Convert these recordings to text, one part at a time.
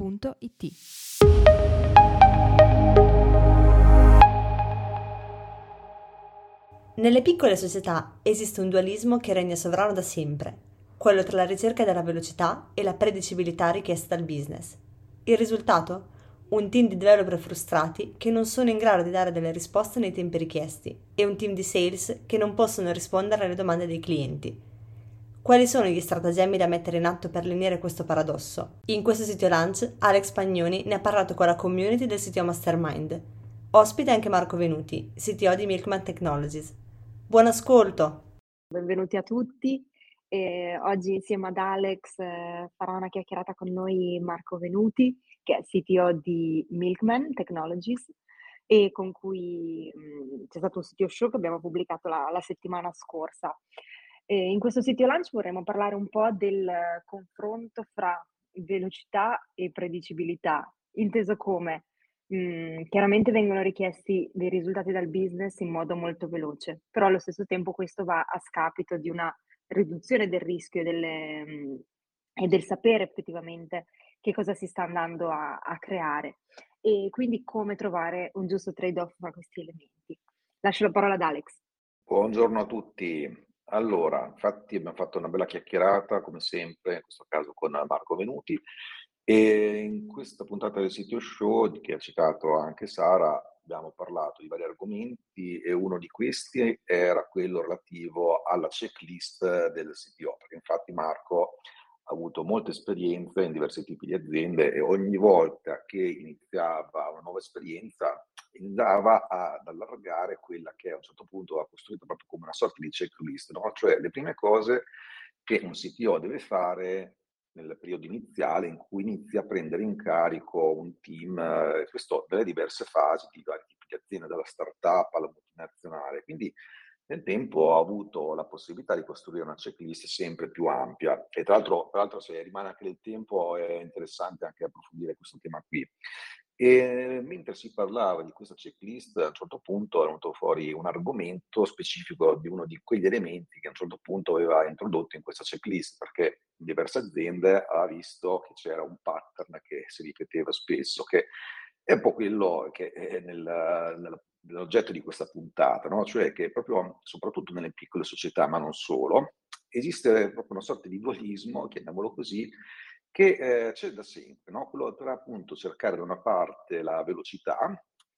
www.it. Nelle piccole società esiste un dualismo che regna sovrano da sempre, quello tra la ricerca della velocità e la predicibilità richiesta dal business. Il risultato? Un team di developer frustrati che non sono in grado di dare delle risposte nei tempi richiesti e un team di sales che non possono rispondere alle domande dei clienti quali sono gli stratagemmi da mettere in atto per lenire questo paradosso? In questo sito lunch, Alex Pagnoni ne ha parlato con la community del sito Mastermind. Ospite anche Marco Venuti, CTO di Milkman Technologies. Buon ascolto! Benvenuti a tutti. E oggi insieme ad Alex eh, farà una chiacchierata con noi Marco Venuti, che è CTO di Milkman Technologies e con cui mh, mm, c'è stato un CTO show che abbiamo pubblicato la, la settimana scorsa. E in questo sito lunch vorremmo parlare un po' del confronto fra velocità e predicibilità, inteso come mhmm, chiaramente vengono richiesti dei risultati dal business in modo molto veloce, però allo stesso tempo questo va a scapito di una riduzione del rischio delle, mh, mhmm, e del sapere effettivamente che cosa si sta andando a, a creare e quindi come trovare un giusto trade-off fra questi elementi. Lascio la parola ad Alex. Buongiorno a tutti. Allora, infatti abbiamo fatto una bella chiacchierata, come sempre, in questo caso con Marco Venuti, e in questa puntata del sito show, che ha citato anche Sara, abbiamo parlato di vari argomenti e uno di questi era quello relativo alla checklist del CTO, perché infatti Marco avuto molte esperienze in diversi tipi di aziende e ogni volta che iniziava una nuova esperienza andava ad allargare quella che a un certo punto ha costruito proprio come una sorta di checklist, no? cioè le prime cose che un CTO deve fare nel periodo iniziale in cui inizia a prendere in carico un team, eh, questo nelle diverse fasi di vari tipi di aziende, dalla startup alla multinazionale. Quindi nel tempo ho avuto la possibilità di costruire una checklist sempre più ampia e tra l'altro, tra l'altro se rimane anche del tempo è interessante anche approfondire questo tema qui. E mentre si parlava di questa checklist, a un certo punto è venuto fuori un argomento specifico di uno di quegli elementi che a un certo punto aveva introdotto in questa checklist, perché diverse aziende ha visto che c'era un pattern che si ripeteva spesso, che è un po' quello che nel, nell'oggetto di questa puntata, no? cioè che proprio, soprattutto nelle piccole società, ma non solo, esiste proprio una sorta di dualismo, chiamiamolo così, che eh, c'è da sempre, no? quello tra appunto cercare da una parte la velocità,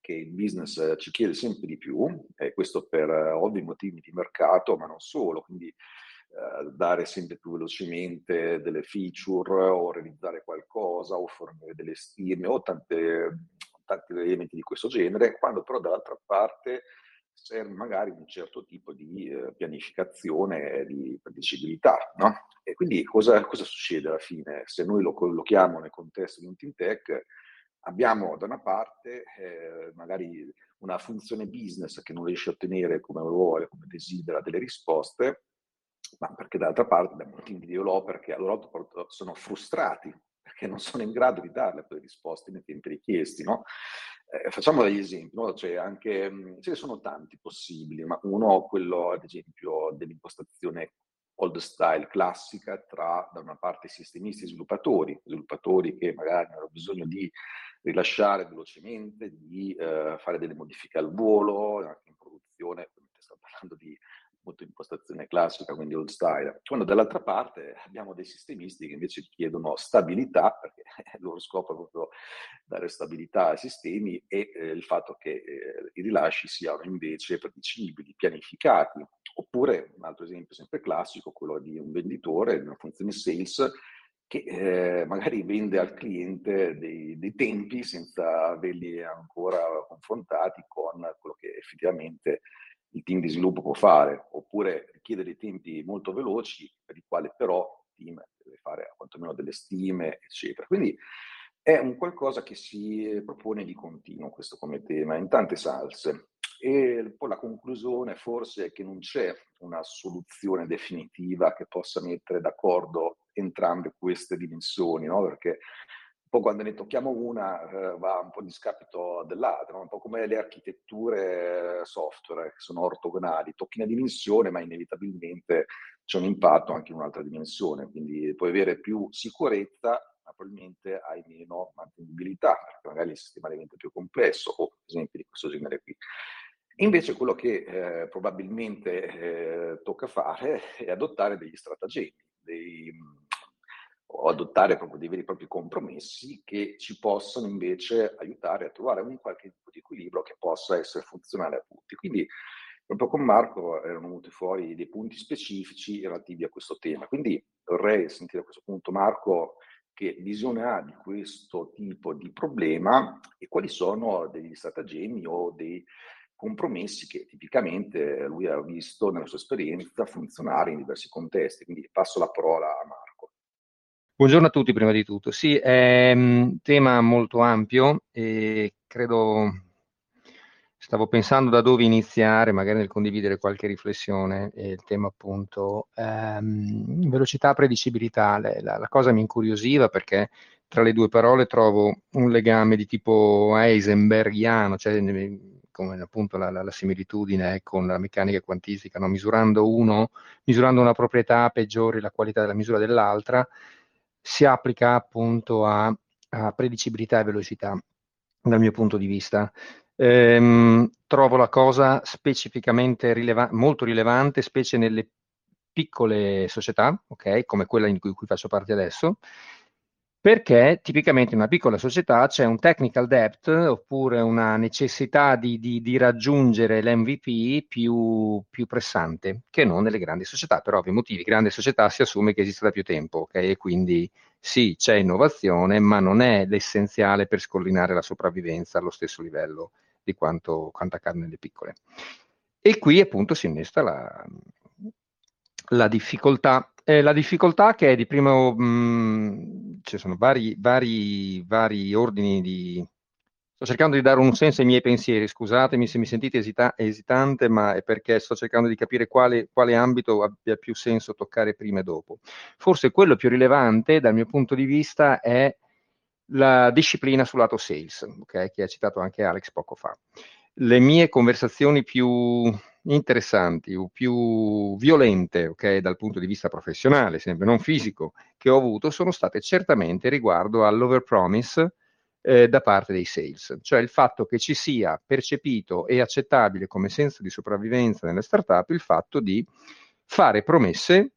che il business eh, ci chiede sempre di più, e questo per eh, ovvi motivi di mercato, ma non solo, quindi eh, dare sempre più velocemente delle feature o realizzare qualcosa o fornire delle stime o tante, tanti elementi di questo genere, quando però dall'altra parte serve magari un certo tipo di eh, pianificazione di predicibilità, no? E quindi cosa, cosa, succede alla fine? Se noi lo collochiamo nel contesto di un team tech, abbiamo da una parte eh, magari una funzione business che non riesce a ottenere come vuole, come desidera delle risposte, ma perché dall'altra parte abbiamo un team di developer che a loro volta sono frustrati perché non sono in grado di dare le risposte nei tempi richiesti, no? Eh, facciamo degli esempi, no? cioè anche, mm, ce ne sono tanti possibili, ma uno, quello ad esempio dell'impostazione old style classica tra da una parte sistemisti e sviluppatori, sviluppatori che magari hanno bisogno di rilasciare velocemente, di eh, fare delle modifiche al volo, anche in produzione, sto parlando di molto impostazione classica, quindi old style. Quando dall'altra parte abbiamo dei sistemisti che invece chiedono stabilità, perché il loro scopo è proprio dare stabilità ai sistemi e eh, il fatto che eh, i rilasci siano invece predicibili, pianificati. Oppure un altro esempio sempre classico, quello di un venditore, di una funzione sales, che eh, magari vende al cliente dei, dei, tempi senza averli ancora confrontati con quello che effettivamente il team di sviluppo può fare, oppure richiede dei tempi molto veloci per i quali però il team deve fare quantomeno delle stime, eccetera. Quindi è un qualcosa che si propone di continuo, questo come tema, in tante salse. E poi la conclusione forse è che non c'è una soluzione definitiva che possa mettere d'accordo entrambe queste dimensioni, no? perché poi quando ne tocchiamo una eh, va un po' a discapito dell'altra, un po' come le architetture software che sono ortogonali, tocchi una dimensione ma inevitabilmente c'è un impatto anche in un'altra dimensione, quindi puoi avere più sicurezza ma probabilmente hai meno mantenibilità, perché magari il sistema diventa più complesso o esempi di questo genere qui. Invece quello che eh, probabilmente eh, tocca fare è adottare degli stratagemmi, dei, o adottare proprio dei veri e propri compromessi che ci possono invece aiutare a trovare un qualche tipo di equilibrio che possa essere funzionale a tutti. Quindi proprio con Marco erano venuti fuori dei punti specifici relativi a questo tema. Quindi vorrei sentire a questo punto Marco che visione ha di questo tipo di problema e quali sono degli stratagemmi o dei compromessi che tipicamente lui ha visto nella sua esperienza funzionare in diversi contesti. Quindi passo la parola a Marco. Buongiorno a tutti prima di tutto. Sì, è un tema molto ampio e credo stavo pensando da dove iniziare, magari nel condividere qualche riflessione, il tema appunto ehm, velocità, predicibilità, la, la, cosa mi incuriosiva perché tra le due parole trovo un legame di tipo Heisenbergiano, cioè come appunto la, la, la similitudine con la meccanica quantistica, no? misurando uno, misurando una proprietà peggiori la qualità della misura dell'altra, si applica appunto a, a predicibilità e velocità dal mio punto di vista. Ehm, trovo la cosa specificamente rileva- molto rilevante, specie nelle piccole società, okay, come quella cui, cui faccio parte adesso, perché tipicamente in una piccola società c'è un technical debt oppure una necessità di, di, di raggiungere l'MVP più, più, pressante che non nelle grandi società. Per ovvi motivi, grande società si assume che esista da più tempo, ok? E quindi sì, c'è innovazione, ma non è l'essenziale per scollinare la sopravvivenza allo stesso livello di quanto, quanto accade nelle piccole. E qui appunto si innesta la, la difficoltà. Eh, la difficoltà che è di primo, mh, mm, ci sono vari, vari, vari ordini di... Sto cercando di dare un senso ai miei pensieri, scusatemi se mi sentite esita- esitante, ma è perché sto cercando di capire quale, quale ambito abbia più senso toccare prima e dopo. Forse quello più rilevante dal mio punto di vista è la disciplina sul lato sales, okay, che ha citato anche Alex poco fa. Le mie conversazioni più interessanti o più violente okay, dal punto di vista professionale, sempre non fisico, che ho avuto sono state certamente riguardo all'overpromise eh, da parte dei sales, cioè il fatto che ci sia percepito e accettabile come senso di sopravvivenza nelle startup il fatto di fare promesse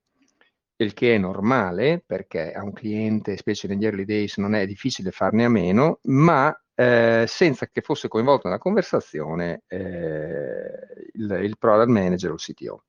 il che è normale perché a un cliente, specie negli early days, non è difficile farne a meno, ma eh, senza che fosse coinvolto nella conversazione eh, il, il, product manager o il CTO.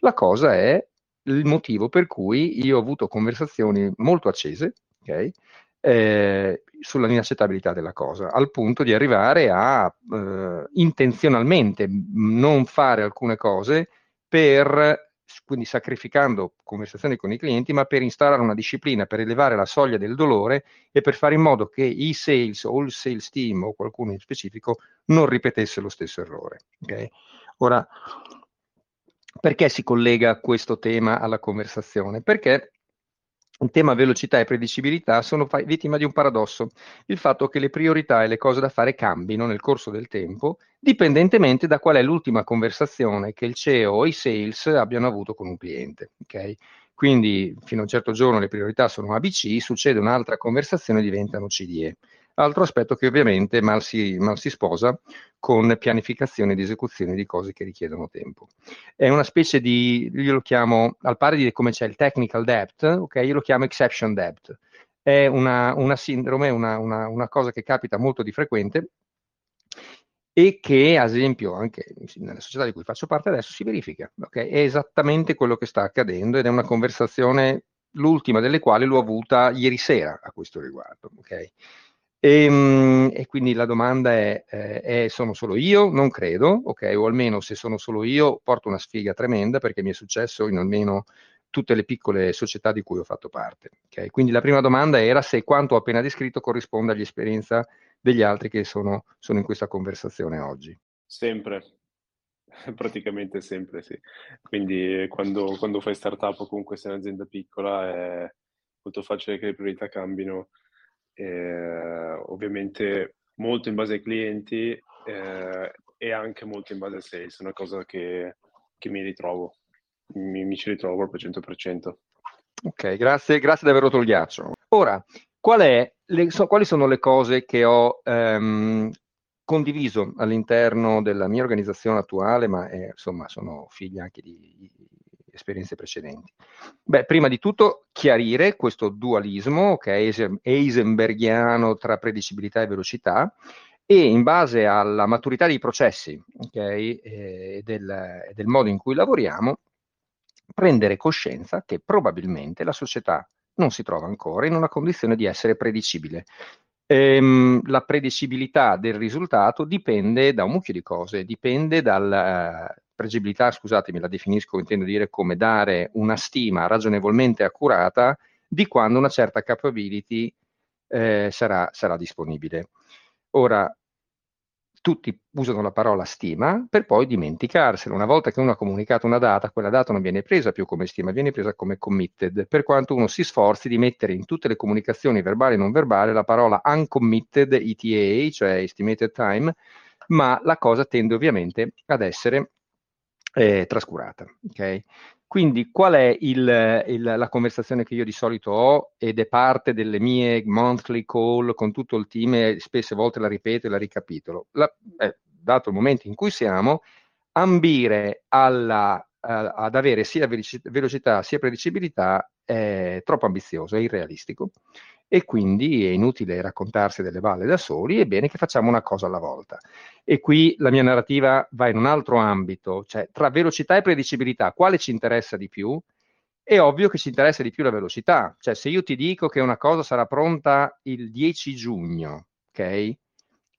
La cosa è il motivo per cui io ho avuto conversazioni molto accese, okay, eh, sulla inaccettabilità della cosa, al punto di arrivare a eh, intenzionalmente non fare alcune cose per quindi sacrificando conversazioni con i clienti, ma per instaurare una disciplina, per elevare la soglia del dolore e per fare in modo che i sales o il sales team o qualcuno in specifico non ripetesse lo stesso errore. Okay? Ora, perché si collega questo tema alla conversazione? Perché in tema velocità e predicibilità sono vittima di un paradosso, il fatto che le priorità e le cose da fare cambino nel corso del tempo, dipendentemente da qual è l'ultima conversazione che il CEO o i sales abbiano avuto con un cliente. Okay? Quindi fino a un certo giorno le priorità sono ABC, succede un'altra conversazione e diventano CDE. Altro aspetto che ovviamente mal si, mal si sposa con pianificazione ed esecuzione di cose che richiedono tempo. È una specie di, io lo chiamo, al pari di come c'è il technical debt, ok, io lo chiamo exception debt. È una, una sindrome, una, una, una cosa che capita molto di frequente e che, ad esempio, anche nelle società di cui faccio parte adesso si verifica. Okay? È esattamente quello che sta accadendo ed è una conversazione, l'ultima delle quali l'ho avuta ieri sera a questo riguardo. Okay? E, ehm, e, quindi la domanda è, eh, è, sono solo io? Non credo, ok, o almeno se sono solo io porto una sfiga tremenda perché mi è successo in almeno tutte le piccole società di cui ho fatto parte. Okay? Quindi la prima domanda era se quanto ho appena descritto corrisponde all'esperienza degli altri che sono, sono in questa conversazione oggi. Sempre, praticamente sempre sì. Quindi quando, quando fai startup o comunque sei un'azienda piccola è molto facile che le priorità cambino, eh, ovviamente molto in base ai clienti eh, e anche molto in base al sales, è una cosa che, che mi ritrovo, mi, mi, ci ritrovo proprio 100%. Ok, grazie, grazie di aver rotto il ghiaccio. Ora, le, so, quali sono le cose che ho ehm, condiviso all'interno della mia organizzazione attuale, ma eh, insomma sono figli anche di, esperienze precedenti? Beh, prima di tutto chiarire questo dualismo che è heisenbergiano tra predicibilità e velocità e in base alla maturità dei processi okay, e del, del modo in cui lavoriamo, prendere coscienza che probabilmente la società non si trova ancora in una condizione di essere predicibile. Ehm, la predicibilità del risultato dipende da un mucchio di cose, dipende dalla predicibilità, scusatemi, la definisco, intendo dire come dare una stima ragionevolmente accurata di quando una certa capability eh, sarà, sarà disponibile. Ora, tutti usano la parola stima per poi dimenticarsela. Una volta che uno ha comunicato una data, quella data non viene presa più come stima, viene presa come committed, per quanto uno si sforzi di mettere in tutte le comunicazioni verbali e non verbali la parola uncommitted ETA, cioè estimated time, ma la cosa tende ovviamente ad essere eh, trascurata. Okay? Quindi qual è il, il, la conversazione che io di solito ho ed è parte delle mie monthly call con tutto il team e spesse volte la ripeto e la ricapitolo. La, eh, dato il momento in cui siamo, ambire alla, a, ad avere sia velocità sia predicibilità è troppo ambizioso, è irrealistico e quindi è inutile raccontarsi delle balle da soli, è bene che facciamo una cosa alla volta. E qui la mia narrativa va in un altro ambito, cioè tra velocità e predicibilità, quale ci interessa di più? È ovvio che ci interessa di più la velocità, cioè se io ti dico che una cosa sarà pronta il 10 giugno, ok?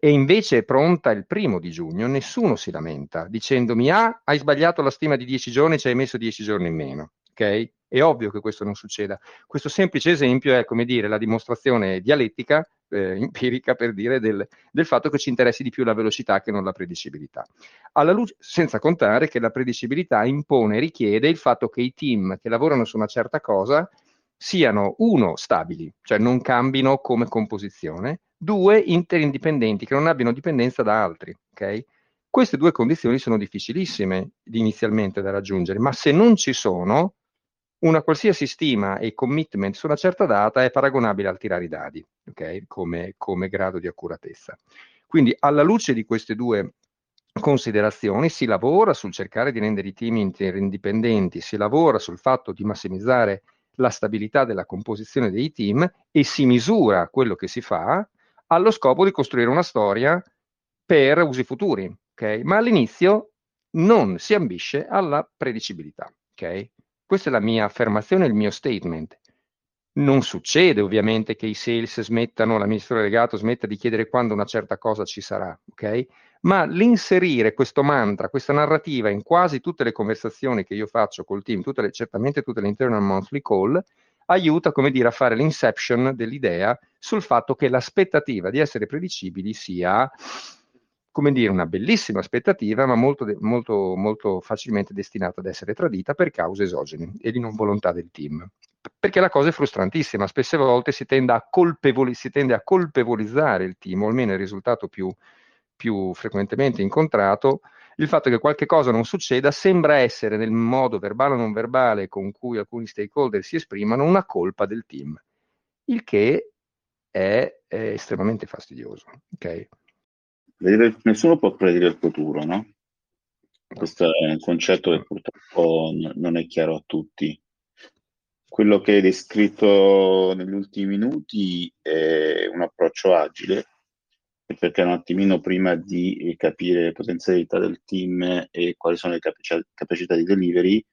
E invece è pronta il primo di giugno, nessuno si lamenta dicendomi ah, hai sbagliato la stima di 10 giorni, ci hai messo 10 giorni in meno, ok? È ovvio che questo non succeda. Questo semplice esempio è, come dire, la dimostrazione dialettica, eh, empirica, per dire, del, del, fatto che ci interessi di più la velocità che non la predicibilità. Luce, senza contare che la predicibilità impone richiede il fatto che i team che lavorano su una certa cosa siano, uno, stabili, cioè non cambino come composizione, due, interindipendenti, che non abbiano dipendenza da altri. Okay? Queste due condizioni sono difficilissime inizialmente da raggiungere, ma se non ci sono, una qualsiasi stima e commitment su una certa data è paragonabile al tirare i dadi, okay? come, come grado di accuratezza. Quindi alla luce di queste due considerazioni si lavora sul cercare di rendere i team interindipendenti, si lavora sul fatto di massimizzare la stabilità della composizione dei team e si misura quello che si fa allo scopo di costruire una storia per usi futuri, okay? ma all'inizio non si ambisce alla predicibilità. Okay? Questa è la mia affermazione, il mio statement. Non succede ovviamente che i sales smettano, l'amministratore legato smetta di chiedere quando una certa cosa ci sarà, ok? Ma l'inserire questo mantra, questa narrativa in quasi tutte le conversazioni che io faccio col team, tutte le, certamente tutte le internal monthly call, aiuta, come dire, a fare l'inception dell'idea sul fatto che l'aspettativa di essere predicibili sia come dire, una bellissima aspettativa, ma molto, molto, molto facilmente destinata ad essere tradita per cause esogene e di non volontà del team. Perché la cosa è frustrantissima, spesse volte si tende a, colpevoli, si tende a colpevolizzare il team, o almeno il risultato più, più frequentemente incontrato, il fatto che qualche cosa non succeda sembra essere nel modo verbale o non verbale con cui alcuni stakeholder si esprimono una colpa del team, il che è, è estremamente fastidioso. Okay? Nessuno può predire il futuro, no? Questo è un concetto che purtroppo non è chiaro a tutti. Quello che hai descritto negli ultimi minuti è un approccio agile, perché un attimino prima di capire le potenzialità del team e quali sono le capac- capacità di delivery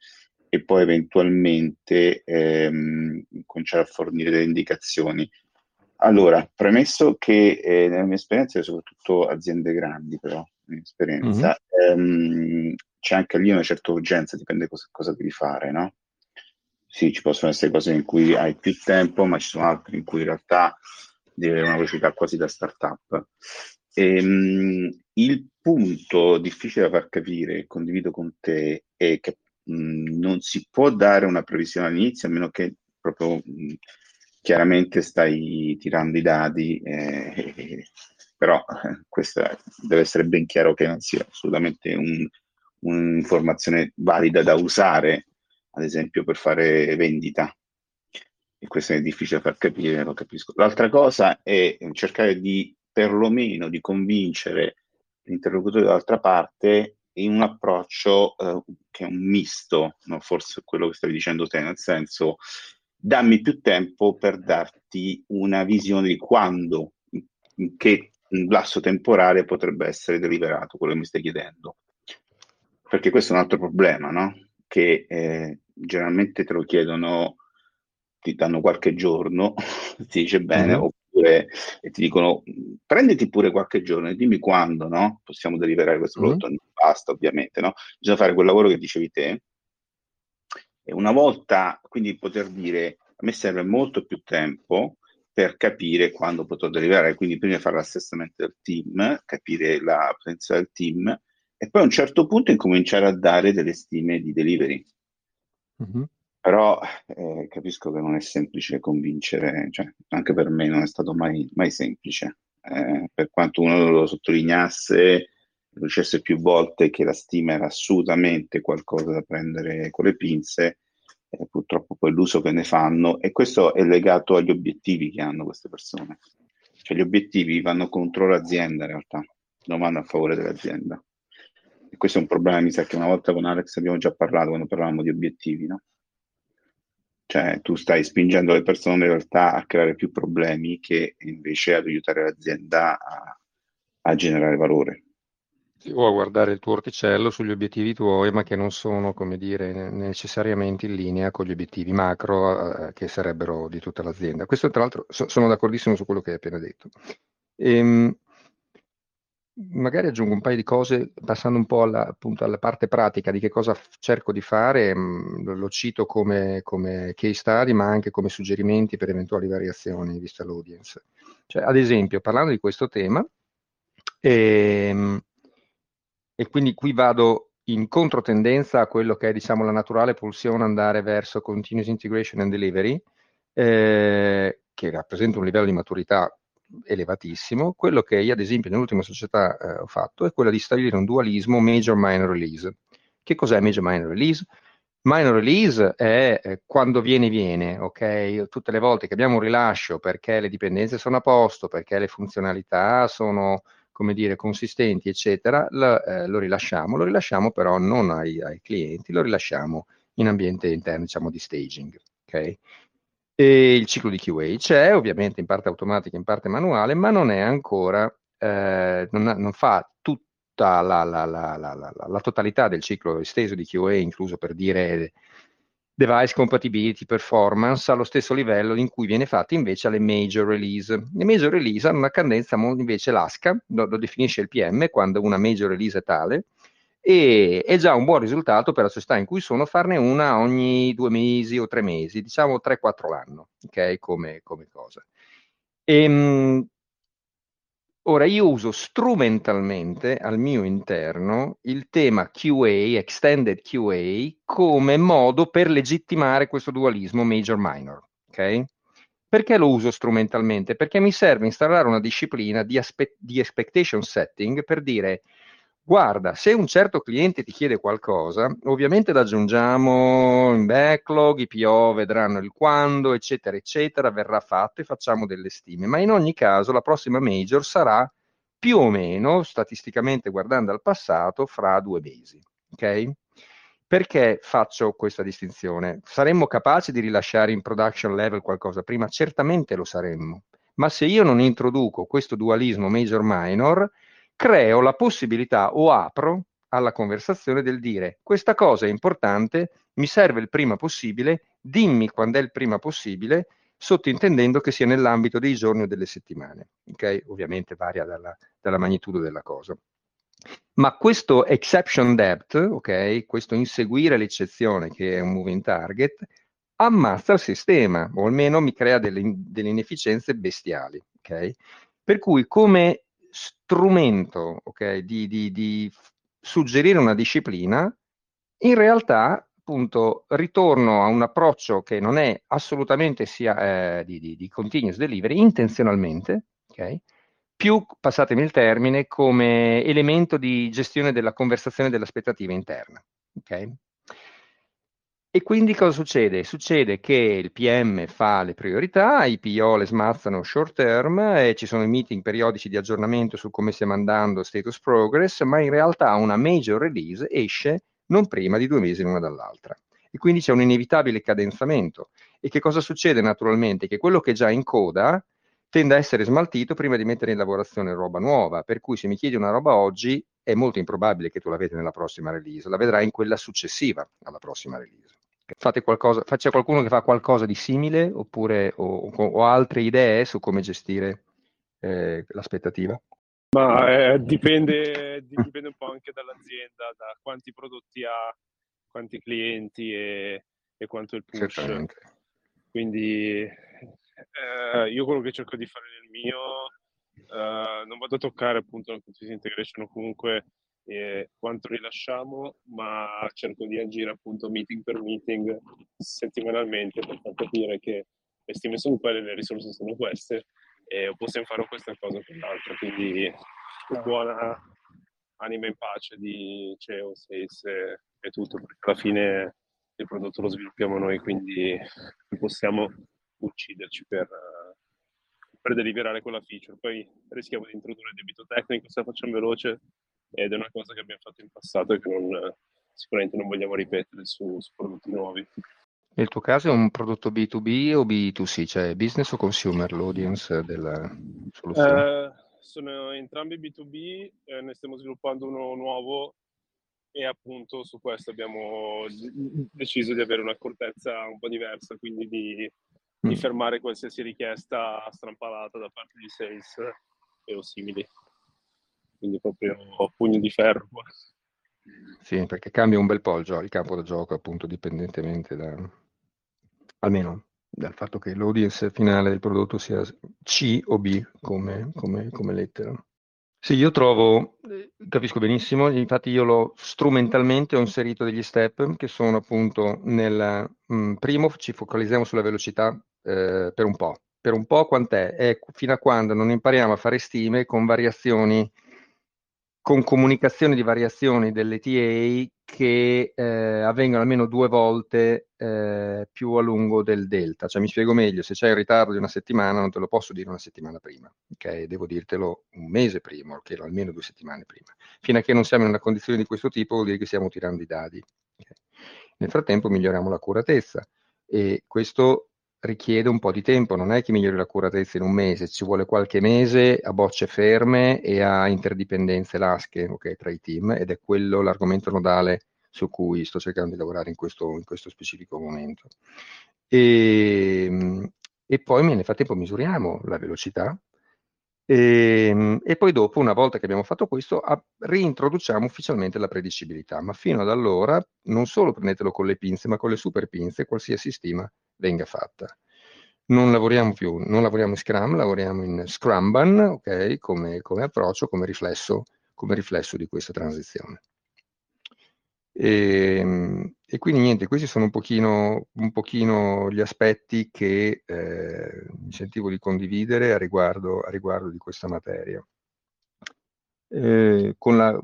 e poi eventualmente ehm, cominciare a fornire delle indicazioni. Allora, premesso che eh, nella mia esperienza, soprattutto aziende grandi, però, in esperienza, mm-hmm. ehm, c'è anche lì una certa urgenza, dipende cosa, cosa devi fare, no? sì, ci possono essere cose in cui hai più tempo, ma ci sono altre in cui in realtà devi avere una velocità quasi da startup. E, mh, il punto difficile da far capire, condivido con te, è che mh, non si può dare una previsione all'inizio, a meno che proprio mh, chiaramente stai tirando i dadi, eh, però questo deve essere ben chiaro che non sia assolutamente un, un'informazione valida da usare, ad esempio per fare vendita. E questo è difficile far capire, lo capisco. L'altra cosa è cercare di perlomeno di convincere l'interlocutore dall'altra parte in un approccio eh, che è un misto, no? forse quello che stavi dicendo te, nel senso dammi più tempo per darti una visione di quando, in che lasso temporale potrebbe essere deliberato quello che mi stai chiedendo. Perché questo è un altro problema, no? Che eh, generalmente te lo chiedono, ti danno qualche giorno, ti dice bene, mm-hmm. oppure e ti dicono prenditi pure qualche giorno e dimmi quando, no? Possiamo deliberare questo mm-hmm. prodotto. Non basta, ovviamente, no? Bisogna fare quel lavoro che dicevi te, una volta, quindi poter dire, a me serve molto più tempo per capire quando potrò deliberare, quindi prima fare l'assestamento del team, capire la presenza del team e poi a un certo punto incominciare a dare delle stime di delivery. Mm-hmm. Però eh, capisco che non è semplice convincere, cioè, anche per me non è stato mai, mai semplice. Eh, per quanto uno lo sottolineasse, dicesse più volte che la stima era assolutamente qualcosa da prendere con le pinze, eh, purtroppo poi l'uso che ne fanno, e questo è legato agli obiettivi che hanno queste persone. Cioè gli obiettivi vanno contro l'azienda in realtà, non vanno a favore dell'azienda. E questo è un problema, mi sa che una volta con Alex abbiamo già parlato quando parlavamo di obiettivi, no? Cioè tu stai spingendo le persone in realtà a creare più problemi che invece ad aiutare l'azienda a, a generare valore o a guardare il tuo orticello sugli obiettivi tuoi, ma che non sono, come dire, necessariamente in linea con gli obiettivi macro eh, che sarebbero di tutta l'azienda. Questo, tra l'altro, so, sono d'accordissimo su quello che hai appena detto. Ehm, magari aggiungo un paio di cose, passando un po' alla, appunto, alla parte pratica di che cosa f- cerco di fare, mh, mm, lo cito come, come, case study, ma anche come suggerimenti per eventuali variazioni vista l'audience. Cioè, ad esempio, parlando di questo tema, ehm, e quindi qui vado in controtendenza a quello che è diciamo, la naturale pulsione andare verso continuous integration and delivery, eh, che rappresenta un livello di maturità elevatissimo. Quello che io, ad esempio, nell'ultima società eh, ho fatto è quello di stabilire un dualismo major-minor release. Che cos'è major-minor release? Minor release è eh, quando viene, viene, ok? Tutte le volte che abbiamo un rilascio perché le dipendenze sono a posto, perché le funzionalità sono come dire, consistenti, eccetera, lo, eh, lo rilasciamo, lo rilasciamo però non ai, ai, clienti, lo rilasciamo in ambiente interno, diciamo, di staging. Okay? E il ciclo di QA c'è, ovviamente in parte automatica, in parte manuale, ma non è ancora, eh, non, non, fa tutta la, la, la, la, totalità del ciclo esteso di QA, incluso per dire device compatibility performance allo stesso livello in cui viene fatta invece alle major release. Le major release hanno una cadenza invece l'ASCA, lo, lo, definisce il PM quando una major release è tale, e è già un buon risultato per la società in cui sono farne una ogni due mesi o tre mesi, diciamo 3-4 l'anno, ok, come, come cosa. Ehm, Ora io uso strumentalmente al mio interno il tema QA, Extended QA, come modo per legittimare questo dualismo major-minor. Okay? Perché lo uso strumentalmente? Perché mi serve installare una disciplina di, aspe- di expectation setting per dire guarda, se un certo cliente ti chiede qualcosa, ovviamente l'aggiungiamo in backlog, i PO vedranno il quando, eccetera, eccetera, verrà fatto e facciamo delle stime, ma in ogni caso la prossima major sarà più o meno, statisticamente guardando al passato, fra due mesi. Ok? Perché faccio questa distinzione? Saremmo capaci di rilasciare in production level qualcosa prima? Certamente lo saremmo, ma se io non introduco questo dualismo major-minor, creo la possibilità o apro alla conversazione del dire questa cosa è importante, mi serve il prima possibile, dimmi quando è il prima possibile, sottintendendo che sia nell'ambito dei giorni o delle settimane. Okay? Ovviamente varia dalla, dalla magnitudo della cosa. Ma questo exception depth, okay, questo inseguire l'eccezione che è un moving target, ammazza il sistema, o almeno mi crea delle, delle inefficienze bestiali. Okay? Per cui come strumento okay, di, di, di suggerire una disciplina, in realtà appunto ritorno a un approccio che non è assolutamente sia eh, di, di, di, continuous delivery, intenzionalmente, okay? più, passatemi il termine, come elemento di gestione della conversazione dell'aspettativa interna. Okay? E quindi cosa succede? Succede che il PM fa le priorità, i PO le smazzano short term e ci sono i meeting periodici di aggiornamento su come stiamo andando, status progress, ma in realtà una major release esce non prima di due mesi l'una dall'altra. E quindi c'è un inevitabile cadenzamento. E che cosa succede naturalmente? Che quello che è già in coda tende a essere smaltito prima di mettere in lavorazione roba nuova, per cui se mi chiedi una roba oggi è molto improbabile che tu la veda nella prossima release, la vedrai in quella successiva alla prossima release. Fate qualcosa, c'è qualcuno che fa qualcosa di simile oppure o, o altre idee su come gestire eh, l'aspettativa? Ma eh, dipende, dipende, un po' anche dall'azienda, da quanti prodotti ha, quanti clienti e, e quanto il push. Quindi eh, io quello che cerco di fare nel mio, eh, non vado a toccare appunto la continuous integration o comunque eh, quanto rilasciamo, ma cerco di agire appunto meeting per meeting settimanalmente per far capire che le stime sono quelle, le risorse sono queste e possiamo fare questa cosa o quell'altra. Quindi buona anima in pace di CEO, Sales e, tutto, perché alla fine il prodotto lo sviluppiamo noi, quindi possiamo ucciderci per, per deliberare quella feature. Poi rischiamo di introdurre debito tecnico se la facciamo veloce ed è una cosa che abbiamo fatto in passato e che non, sicuramente non vogliamo ripetere su, su prodotti nuovi. Nel tuo caso è un prodotto B2B o B2C, cioè business o consumer, l'audience della soluzione? Eh, sono entrambi B2B, eh, ne stiamo sviluppando uno nuovo e appunto su questo abbiamo deciso di avere un'accortezza un po' diversa, quindi di, mm. di fermare qualsiasi richiesta strampalata da parte di sales e o simili. Quindi proprio pugno di ferro. Sì, perché cambia un bel po' il, gio- il campo da gioco, appunto, dipendentemente da, almeno dal fatto che l'audience finale del prodotto sia C o B come, come, come lettera. Sì, io trovo, capisco benissimo, infatti io l'ho strumentalmente ho inserito degli step che sono appunto nel mh, mm, primo ci focalizziamo sulla velocità eh, per un po'. Per un po' quant'è? È fino a quando non impariamo a fare stime con variazioni con comunicazioni di variazioni delle TA che eh, avvengono almeno due volte eh, più a lungo del delta. Cioè, mi spiego meglio, se c'è il ritardo di una settimana non te lo posso dire una settimana prima, ok? Devo dirtelo un mese prima, o okay? almeno due settimane prima. Fino a che non siamo in una condizione di questo tipo vuol dire che stiamo tirando i dadi. Okay? Nel frattempo miglioriamo l'accuratezza e questo richiede un po' di tempo, non è che migliori l'accuratezza in un mese, ci vuole qualche mese a bocce ferme e a interdipendenze lasche okay, tra i team ed è quello l'argomento nodale su cui sto cercando di lavorare in questo, in questo specifico momento. E, ehm, e, poi nel frattempo misuriamo la velocità e, ehm, e, poi dopo, una volta che abbiamo fatto questo, a, reintroduciamo ufficialmente la predicibilità, ma fino ad allora non solo prendetelo con le pinze, ma con le super pinze, qualsiasi stima venga fatta. Non lavoriamo più, non lavoriamo in Scrum, lavoriamo in Scrumban, ok, come, come approccio, come riflesso, come riflesso di questa transizione. E, ehm, e, quindi niente, questi sono un pochino, un pochino gli aspetti che eh, mi sentivo di condividere a riguardo, a riguardo di questa materia. Eh, con, la,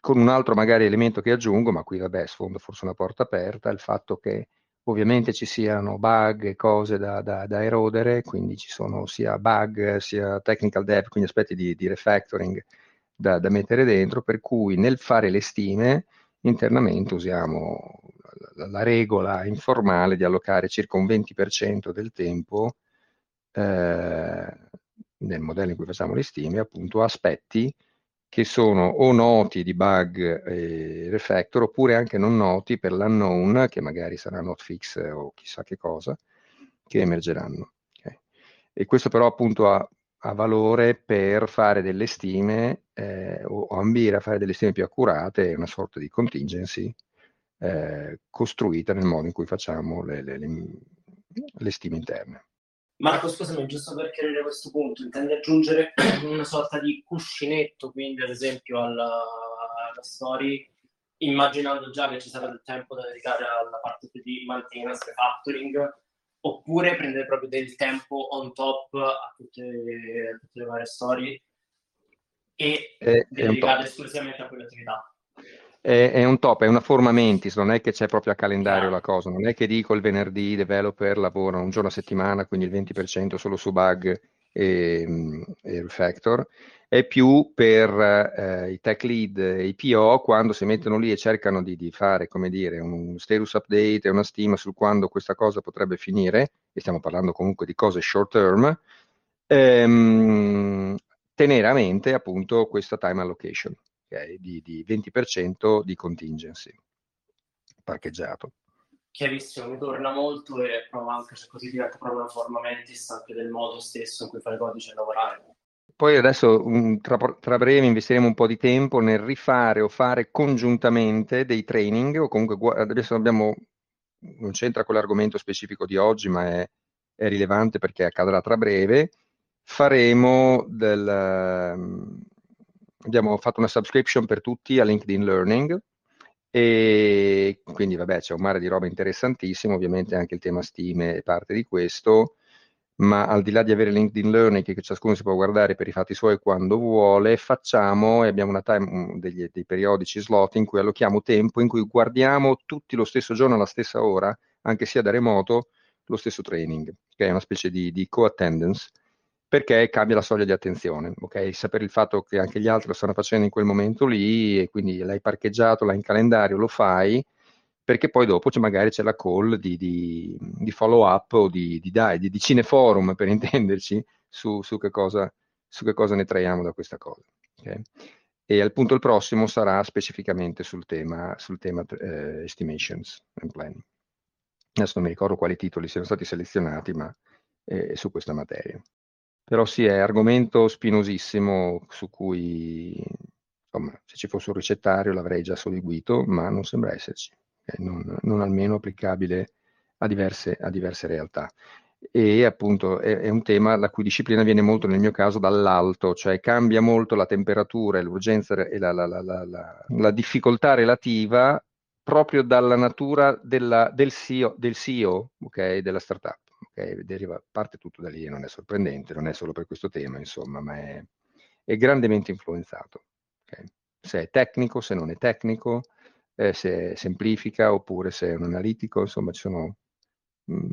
con, un altro magari elemento che aggiungo, ma qui vabbè sfondo forse una porta aperta, il fatto che ovviamente ci siano bug e cose da, da, da erodere, quindi ci sono sia bug sia technical debt, quindi aspetti di, di refactoring da, da mettere dentro, per cui nel fare le stime internamente usiamo la, la, regola informale di allocare circa un 20% del tempo eh, nel modello in cui facciamo le stime appunto aspetti che sono o noti di bug e refactor oppure anche non noti per l'unknown che magari sarà not fix o chissà che cosa che emergeranno. Okay. E questo però appunto ha ha valore per fare delle stime eh, o ambire a fare delle stime più accurate, una sorta di contingency eh, costruita nel modo in cui facciamo le, le, le, le stime interne. Marco, scusami, giusto per chiarire questo punto, intendi aggiungere una sorta di cuscinetto, quindi ad esempio alla, alla story, immaginando già che ci sarà del tempo da dedicare alla parte di maintenance, refactoring, oppure prendere proprio del tempo on top a tutte, a tutte le varie storie e è, dedicare esclusivamente a quell'attività? È, è, un top, è una forma mentis, non è che c'è proprio a calendario la cosa, non è che dico il venerdì i developer lavorano un giorno a settimana, quindi il 20% solo su bug e, e refactor, è più per eh, i tech lead e i PO quando si mettono lì e cercano di, di, fare, come dire, un status update e una stima su quando questa cosa potrebbe finire, e stiamo parlando comunque di cose short term, ehm, tenere a mente appunto questa time allocation okay, di, di 20% di contingency parcheggiato. Chiarissimo, mi torna molto e provo anche se così diventa proprio una forma mentis anche del modo stesso in cui fare codice e lavorare. Poi adesso tra, tra, breve investiremo un po' di tempo nel rifare o fare congiuntamente dei training o comunque adesso abbiamo, non c'entra con l'argomento specifico di oggi ma è, è rilevante perché accadrà tra breve, faremo del, abbiamo fatto una subscription per tutti a LinkedIn Learning e quindi vabbè c'è un mare di roba interessantissimo, ovviamente anche il tema stime è parte di questo, ma al di là di avere LinkedIn Learning che ciascuno si può guardare per i fatti suoi quando vuole, facciamo e abbiamo time, degli, dei periodici slot in cui allochiamo tempo, in cui guardiamo tutti lo stesso giorno alla stessa ora, anche sia da remoto, lo stesso training, che è una specie di, di co-attendance perché cambia la soglia di attenzione, ok? Sapere il fatto che anche gli altri lo stanno facendo in quel momento lì e quindi l'hai parcheggiato, l'hai in calendario, lo fai, perché poi dopo c'è, magari c'è la call di, di, di follow up o di, di, di, cineforum per intenderci su, su, che cosa, su, che cosa, ne traiamo da questa cosa. Okay? E al punto il prossimo sarà specificamente sul tema, sul tema eh, estimations and planning. Adesso non mi ricordo quali titoli siano stati selezionati, ma eh, su questa materia. Però sì, è argomento spinosissimo su cui, insomma, se ci fosse un ricettario l'avrei già seguito, ma non sembra esserci, okay? non, non, almeno applicabile a diverse, a diverse realtà. E appunto è, è, un tema la cui disciplina viene molto nel mio caso dall'alto, cioè cambia molto la temperatura e l'urgenza e la, la, la, la difficoltà relativa proprio dalla natura della, del CEO, del CEO okay, della startup Deriva, parte tutto da lì non è sorprendente, non è solo per questo tema, insomma, ma è, è grandemente influenzato. Okay? Se è tecnico, se non è tecnico, eh, se semplifica oppure se è un analitico, insomma, ci sono... Mh, mm,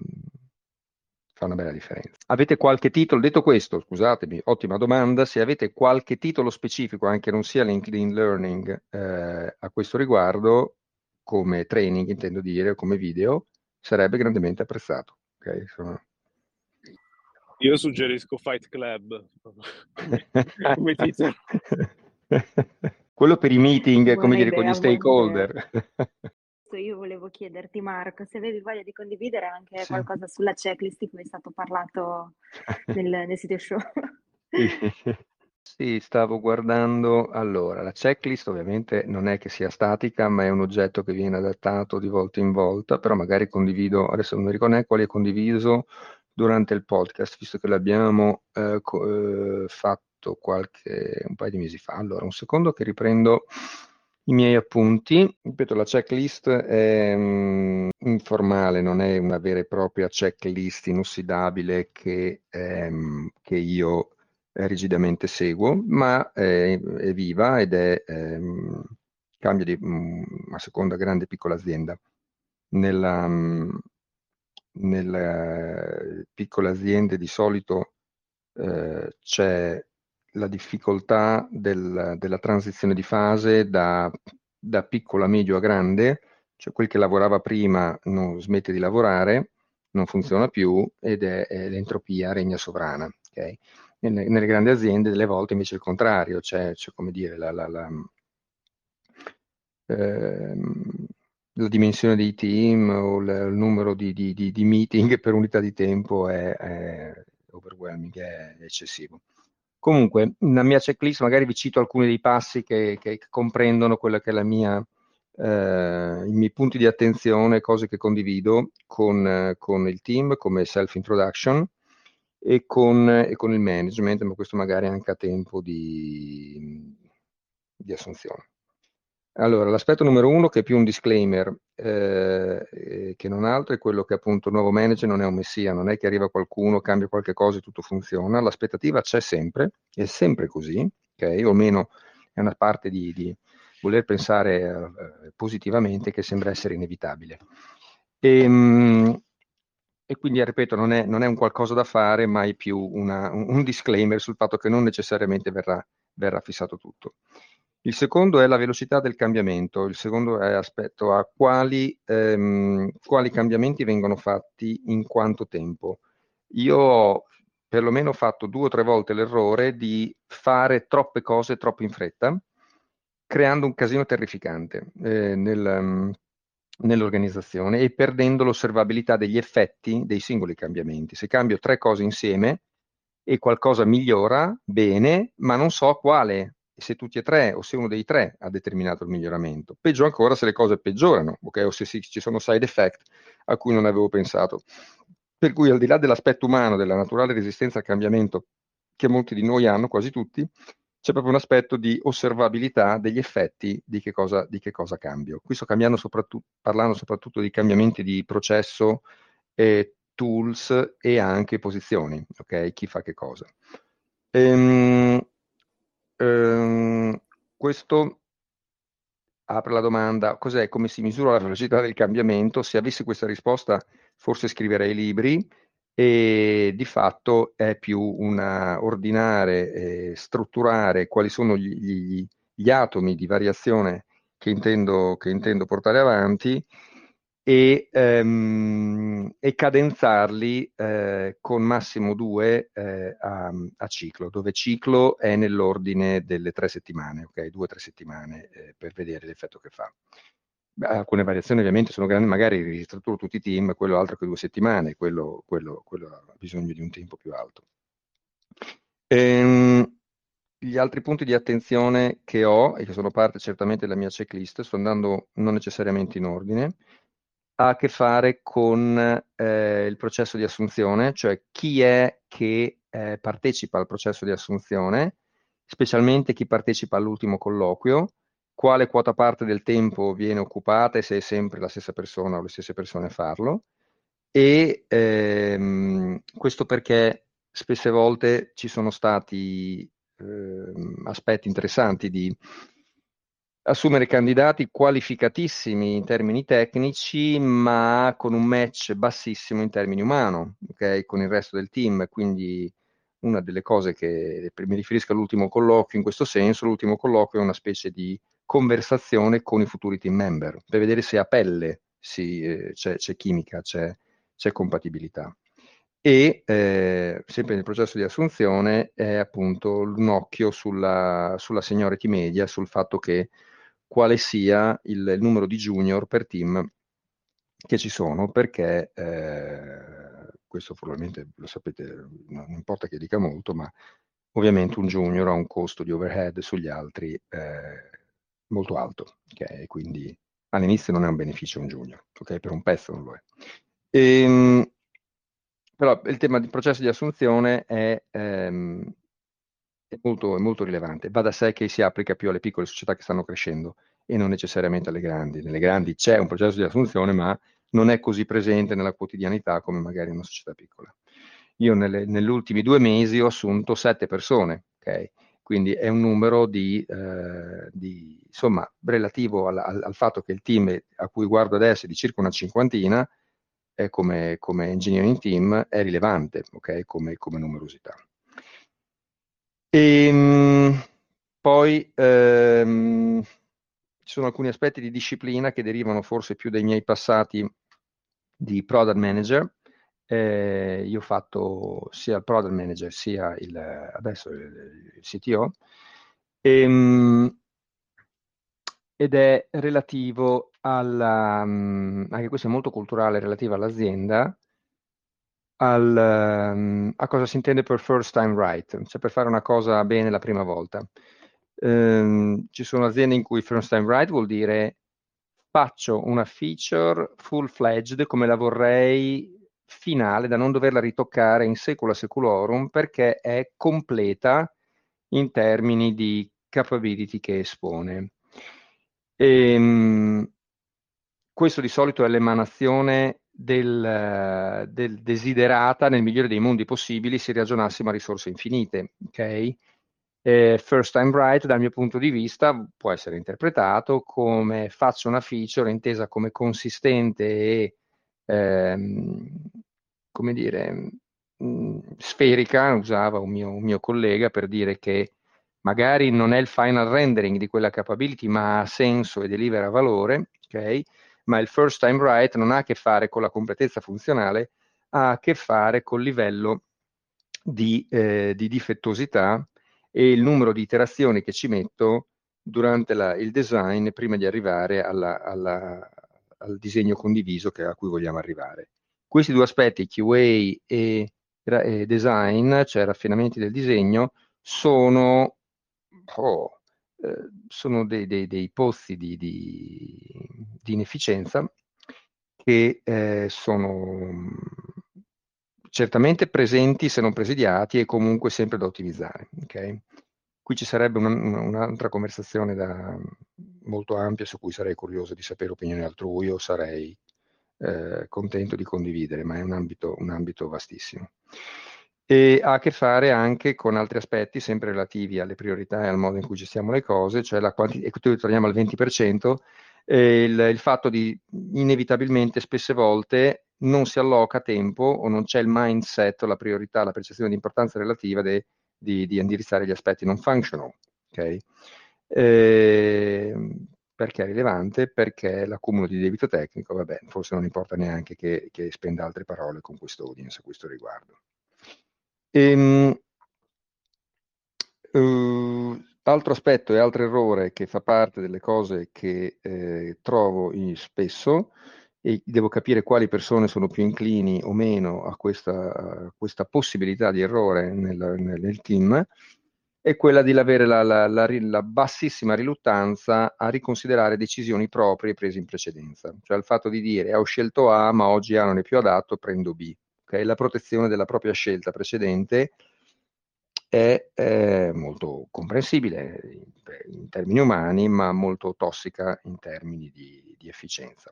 fa una bella differenza. Avete qualche titolo, detto questo, scusatemi, ottima domanda, se avete qualche titolo specifico, anche non sia LinkedIn Learning eh, a questo riguardo, come training intendo dire, come video, sarebbe grandemente apprezzato. Okay, sono... Io suggerisco Fight Club come titolo. Quello per i meeting, come dire, con gli stakeholder. Io volevo chiederti, Marco, se avevi voglia di condividere anche sì. qualcosa sulla checklist di cui è stato parlato nel, nel sito show. Sì, stavo guardando. Allora, la checklist ovviamente non è che sia statica, ma è un oggetto che viene adattato di volta in volta, però magari condivido, adesso non mi ricordo quale è condiviso durante il podcast, visto che l'abbiamo eh, eh, fatto qualche, un paio di mesi fa. Allora, un secondo che riprendo i miei appunti. Ripeto, la checklist è um, informale, non è una vera e propria checklist inossidabile che, um, che io rigidamente seguo, ma è, è viva ed è ehm, cambia di mh, mm, a seconda grande e piccola azienda. Nella, mh, mm, nelle piccole aziende di solito eh, c'è la difficoltà del, della transizione di fase da, da piccolo a medio a grande, cioè quel che lavorava prima non smette di lavorare, non funziona più ed è, è l'entropia regna sovrana. Okay? Nelle, grandi aziende delle volte invece il contrario, cioè, cioè come dire, la, la, la, ehm, la, dimensione dei team o il numero di, di, di, di, meeting per unità di tempo è, è overwhelming, è eccessivo. Comunque, nella mia checklist magari vi cito alcuni dei passi che, che comprendono quella che è la mia eh, i miei punti di attenzione, cose che condivido con, con il team come self-introduction e con, e con, il management, ma questo magari anche a tempo di, di assunzione. Allora, l'aspetto numero uno, che è più un disclaimer, eh, che non altro, è quello che appunto il nuovo manager non è un messia, non è che arriva qualcuno, cambia qualche cosa e tutto funziona, l'aspettativa c'è sempre, è sempre così, ok? O almeno è una parte di, di voler pensare eh, positivamente che sembra essere inevitabile. E, ehm, e quindi, ripeto, non è, non è, un qualcosa da fare, ma è più una, un disclaimer sul fatto che non necessariamente verrà, verrà fissato tutto. Il secondo è la velocità del cambiamento, il secondo è aspetto a quali, ehm, quali cambiamenti vengono fatti in quanto tempo. Io ho perlomeno fatto due o tre volte l'errore di fare troppe cose troppo in fretta, creando un casino terrificante eh, nel, nell'organizzazione e perdendo l'osservabilità degli effetti dei singoli cambiamenti. Se cambio tre cose insieme e qualcosa migliora, bene, ma non so quale, se tutti e tre o se uno dei tre ha determinato il miglioramento. Peggio ancora se le cose peggiorano, okay? o se si, ci sono side effect a cui non avevo pensato. Per cui al di là dell'aspetto umano, della naturale resistenza al cambiamento che molti di noi hanno, quasi tutti, c'è proprio un aspetto di osservabilità degli effetti di che cosa, di che cosa cambio. Qui sto soprattutto, parlando soprattutto di cambiamenti di processo, eh, tools e anche posizioni, ok? Chi fa che cosa. Ehm, ehm, questo apre la domanda, cos'è, come si misura la velocità del cambiamento? Se avessi questa risposta forse scriverei libri, e di fatto è più una ordinare e strutturare quali sono gli, gli, gli atomi di variazione che intendo, che intendo portare avanti e, ehm, e cadenzarli eh, con massimo due eh, a, a, ciclo, dove ciclo è nell'ordine delle tre settimane, ok? Due o tre settimane eh, per vedere l'effetto che fa alcune variazioni ovviamente sono grandi, magari ristrutturo tutti i team, quello altro che due settimane, quello, quello, quello ha bisogno di un tempo più alto. Ehm, gli altri punti di attenzione che ho, e che sono parte certamente della mia checklist, sto andando non necessariamente in ordine, ha a che fare con eh, il processo di assunzione, cioè chi è che eh, partecipa al processo di assunzione, specialmente chi partecipa all'ultimo colloquio, quale quota parte del tempo viene occupata e se è sempre la stessa persona o le stesse persone a farlo. E ehm, questo perché spesse volte ci sono stati ehm, aspetti interessanti di assumere candidati qualificatissimi in termini tecnici, ma con un match bassissimo in termini umano, okay? con il resto del team. Quindi una delle cose che mi riferisco all'ultimo colloquio in questo senso, l'ultimo colloquio è una specie di conversazione con i futuri team member per vedere se a pelle si, eh, c'è, c'è, chimica, c'è, c'è compatibilità. E eh, sempre nel processo di assunzione è appunto un occhio sulla, sulla seniority media, sul fatto che quale sia il, il, numero di junior per team che ci sono, perché eh, questo probabilmente lo sapete, non importa che dica molto, ma ovviamente un junior ha un costo di overhead sugli altri eh, molto alto, ok? Quindi all'inizio non è un beneficio un junior, ok? Per un pezzo non lo è. E, ehm, però il tema del processo di assunzione è, ehm, è, molto, è, molto, rilevante. Va da sé che si applica più alle piccole società che stanno crescendo e non necessariamente alle grandi. Nelle grandi c'è un processo di assunzione, ma non è così presente nella quotidianità come magari in una società piccola. Io nelle, negli ultimi due mesi ho assunto sette persone, ok? Quindi è un numero di, eh, di insomma, relativo al, al, al, fatto che il team a cui guardo adesso è di circa una cinquantina, è come, come engineering team è rilevante, okay? come, come, numerosità. E, ehm, poi ehm, ci sono alcuni aspetti di disciplina che derivano forse più dai miei passati di product manager, eh, io ho fatto sia il product manager sia il, adesso il, il CTO e, ehm, ed è relativo alla, um, anche questo è molto culturale, relativo all'azienda, al, um, a cosa si intende per first time right, cioè per fare una cosa bene la prima volta. Um, ci sono aziende in cui first time right vuol dire faccio una feature full-fledged come la vorrei finale, da non doverla ritoccare in secula seculorum perché è completa in termini di capability che espone. E, ehm, questo di solito è l'emanazione del, del, desiderata nel migliore dei mondi possibili se ragionassimo a risorse infinite. Okay? Eh, first time right dal mio punto di vista può essere interpretato come faccio una feature intesa come consistente e ehm, come dire mh, mm, sferica, usava un mio, un mio collega per dire che magari non è il final rendering di quella capability, ma ha senso e delivera valore, ok? Ma il first time right non ha a che fare con la completezza funzionale, ha a che fare col livello di, eh, di difettosità e il numero di iterazioni che ci metto durante la, il design prima di arrivare alla, alla, al disegno condiviso che, a cui vogliamo arrivare. Questi due aspetti, QA e, e design, cioè raffinamenti del disegno, sono oh, eh, sono dei, dei, dei pozzi di, di, di, inefficienza che eh, sono certamente presenti se non presidiati e comunque sempre da ottimizzare. Okay? Qui ci sarebbe una, un'altra conversazione da, molto ampia su cui sarei curioso di sapere opinioni altrui o sarei eh, contento di condividere, ma è un ambito, un ambito vastissimo e ha a che fare anche con altri aspetti sempre relativi alle priorità e al modo in cui gestiamo le cose, cioè la quantità, e qui torniamo al 20%, eh, il, il, fatto di inevitabilmente spesse volte non si alloca tempo o non c'è il mindset, la priorità, la percezione di importanza relativa de, di, di, indirizzare gli aspetti non functional. Okay? Eh, perché è rilevante? Perché l'accumulo di debito tecnico, vabbè, forse non importa neanche che, che spenda altre parole con questo audience a questo riguardo. Ehm, uh, altro aspetto e altro errore che fa parte delle cose che eh, trovo spesso e devo capire quali persone sono più inclini o meno a questa, a questa possibilità di errore nel, nel, nel, team, è quella di avere la, la, la, la, bassissima riluttanza a riconsiderare decisioni proprie prese in precedenza, cioè il fatto di dire ho scelto A ma oggi A non è più adatto, prendo B okay? la protezione della propria scelta precedente è eh, molto comprensibile in, in, termini umani, ma molto tossica in termini di, di efficienza.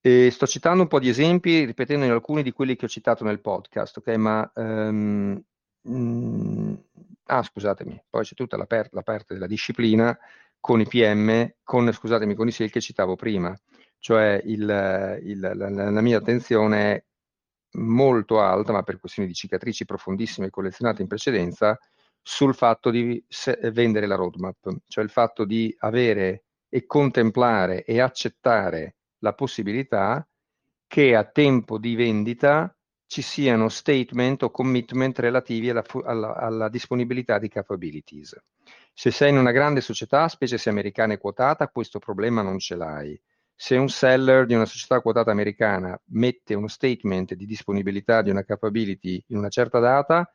E sto citando un po' di esempi, ripetendo alcuni di quelli che ho citato nel podcast, ok? Ma um, mm, ah, scusatemi, poi c'è tutta la, per, la, parte della disciplina con i PM, con, scusatemi, con i SEL che citavo prima, cioè il, il, la, la, mia attenzione è molto alta, ma per questioni di cicatrici profondissime collezionate in precedenza, sul fatto di vendere la roadmap, cioè il fatto di avere e contemplare e accettare la possibilità che a tempo di vendita ci siano statement o commitment relativi alla, alla, alla disponibilità di capabilities. Se sei in una grande società, specie se americana e quotata, questo problema non ce l'hai se un seller di una società quotata americana mette uno statement di disponibilità di una capability in una certa data,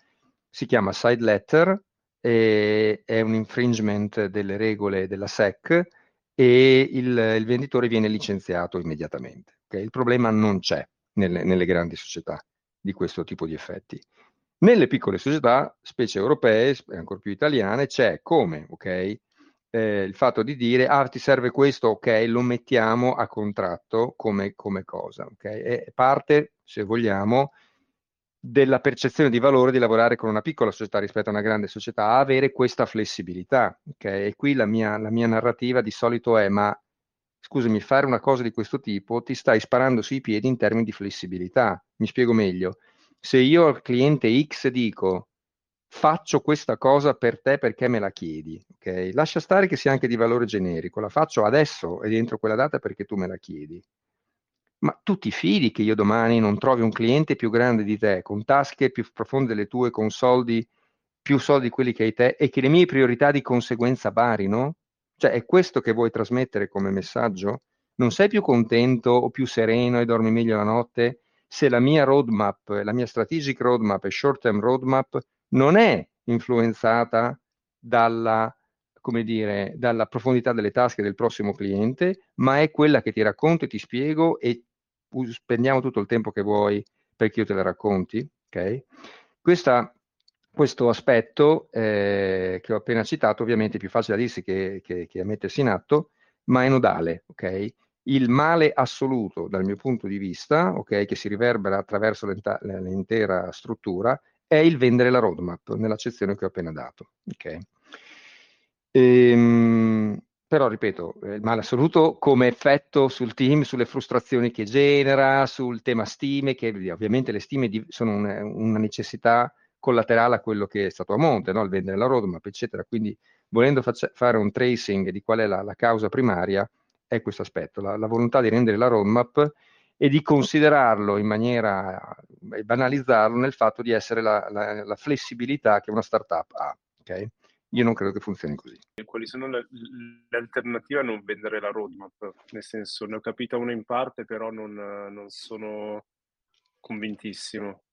si chiama side letter, è un infringement delle regole della SEC e il, il venditore viene licenziato immediatamente. Okay? Il problema non c'è nelle, nelle grandi società di questo tipo di effetti. Nelle piccole società, specie europee e ancora più italiane, c'è come, ok? eh, il fatto di dire, ah, ti serve questo, ok, lo mettiamo a contratto come, come cosa, ok? È parte, se vogliamo, della percezione di valore di lavorare con una piccola società rispetto a una grande società, avere questa flessibilità, ok? E qui la mia, la mia narrativa di solito è, ma scusami, fare una cosa di questo tipo ti stai sparando sui piedi in termini di flessibilità. Mi spiego meglio. Se io al cliente X dico faccio questa cosa per te perché me la chiedi, ok? Lascia stare che sia anche di valore generico, la faccio adesso e dentro quella data perché tu me la chiedi. Ma tu ti fidi che io domani non trovi un cliente più grande di te, con tasche più profonde delle tue, con soldi più soldi di quelli che hai te e che le mie priorità di conseguenza varino? Cioè è questo che vuoi trasmettere come messaggio? Non sei più contento o più sereno e dormi meglio la notte se la mia roadmap, la mia strategic roadmap e short term roadmap non è influenzata dalla come dire, dalla profondità delle tasche del prossimo cliente, ma è quella che ti racconto e ti spiego e spendiamo tutto il tempo che vuoi perché io te la racconti, ok? Questa, questo aspetto eh, che ho appena citato ovviamente è più facile da dirsi che, che, che a mettersi in atto, ma è nodale, ok? Il male assoluto dal mio punto di vista, ok, che si riverbera attraverso l'intera struttura, è il vendere la roadmap nell'accezione che ho appena dato. Ok? Ehm, però, ripeto, il male assoluto come effetto sul team, sulle frustrazioni che genera, sul tema stime, che ovviamente le stime sono una, una necessità collaterale a quello che è stato a monte, no? il vendere la roadmap, eccetera. Quindi, volendo faccia, fare un tracing di qual è la, la causa primaria, è questo aspetto, la, la, volontà di rendere la roadmap e di considerarlo in maniera, e banalizzarlo nel fatto di essere la, la flessibilità che una startup ha. Okay? Io non credo che funzioni così. Quali sono le, le, alternative a non vendere la roadmap? Nel senso, ne ho capita una in parte, però non, non sono convintissimo.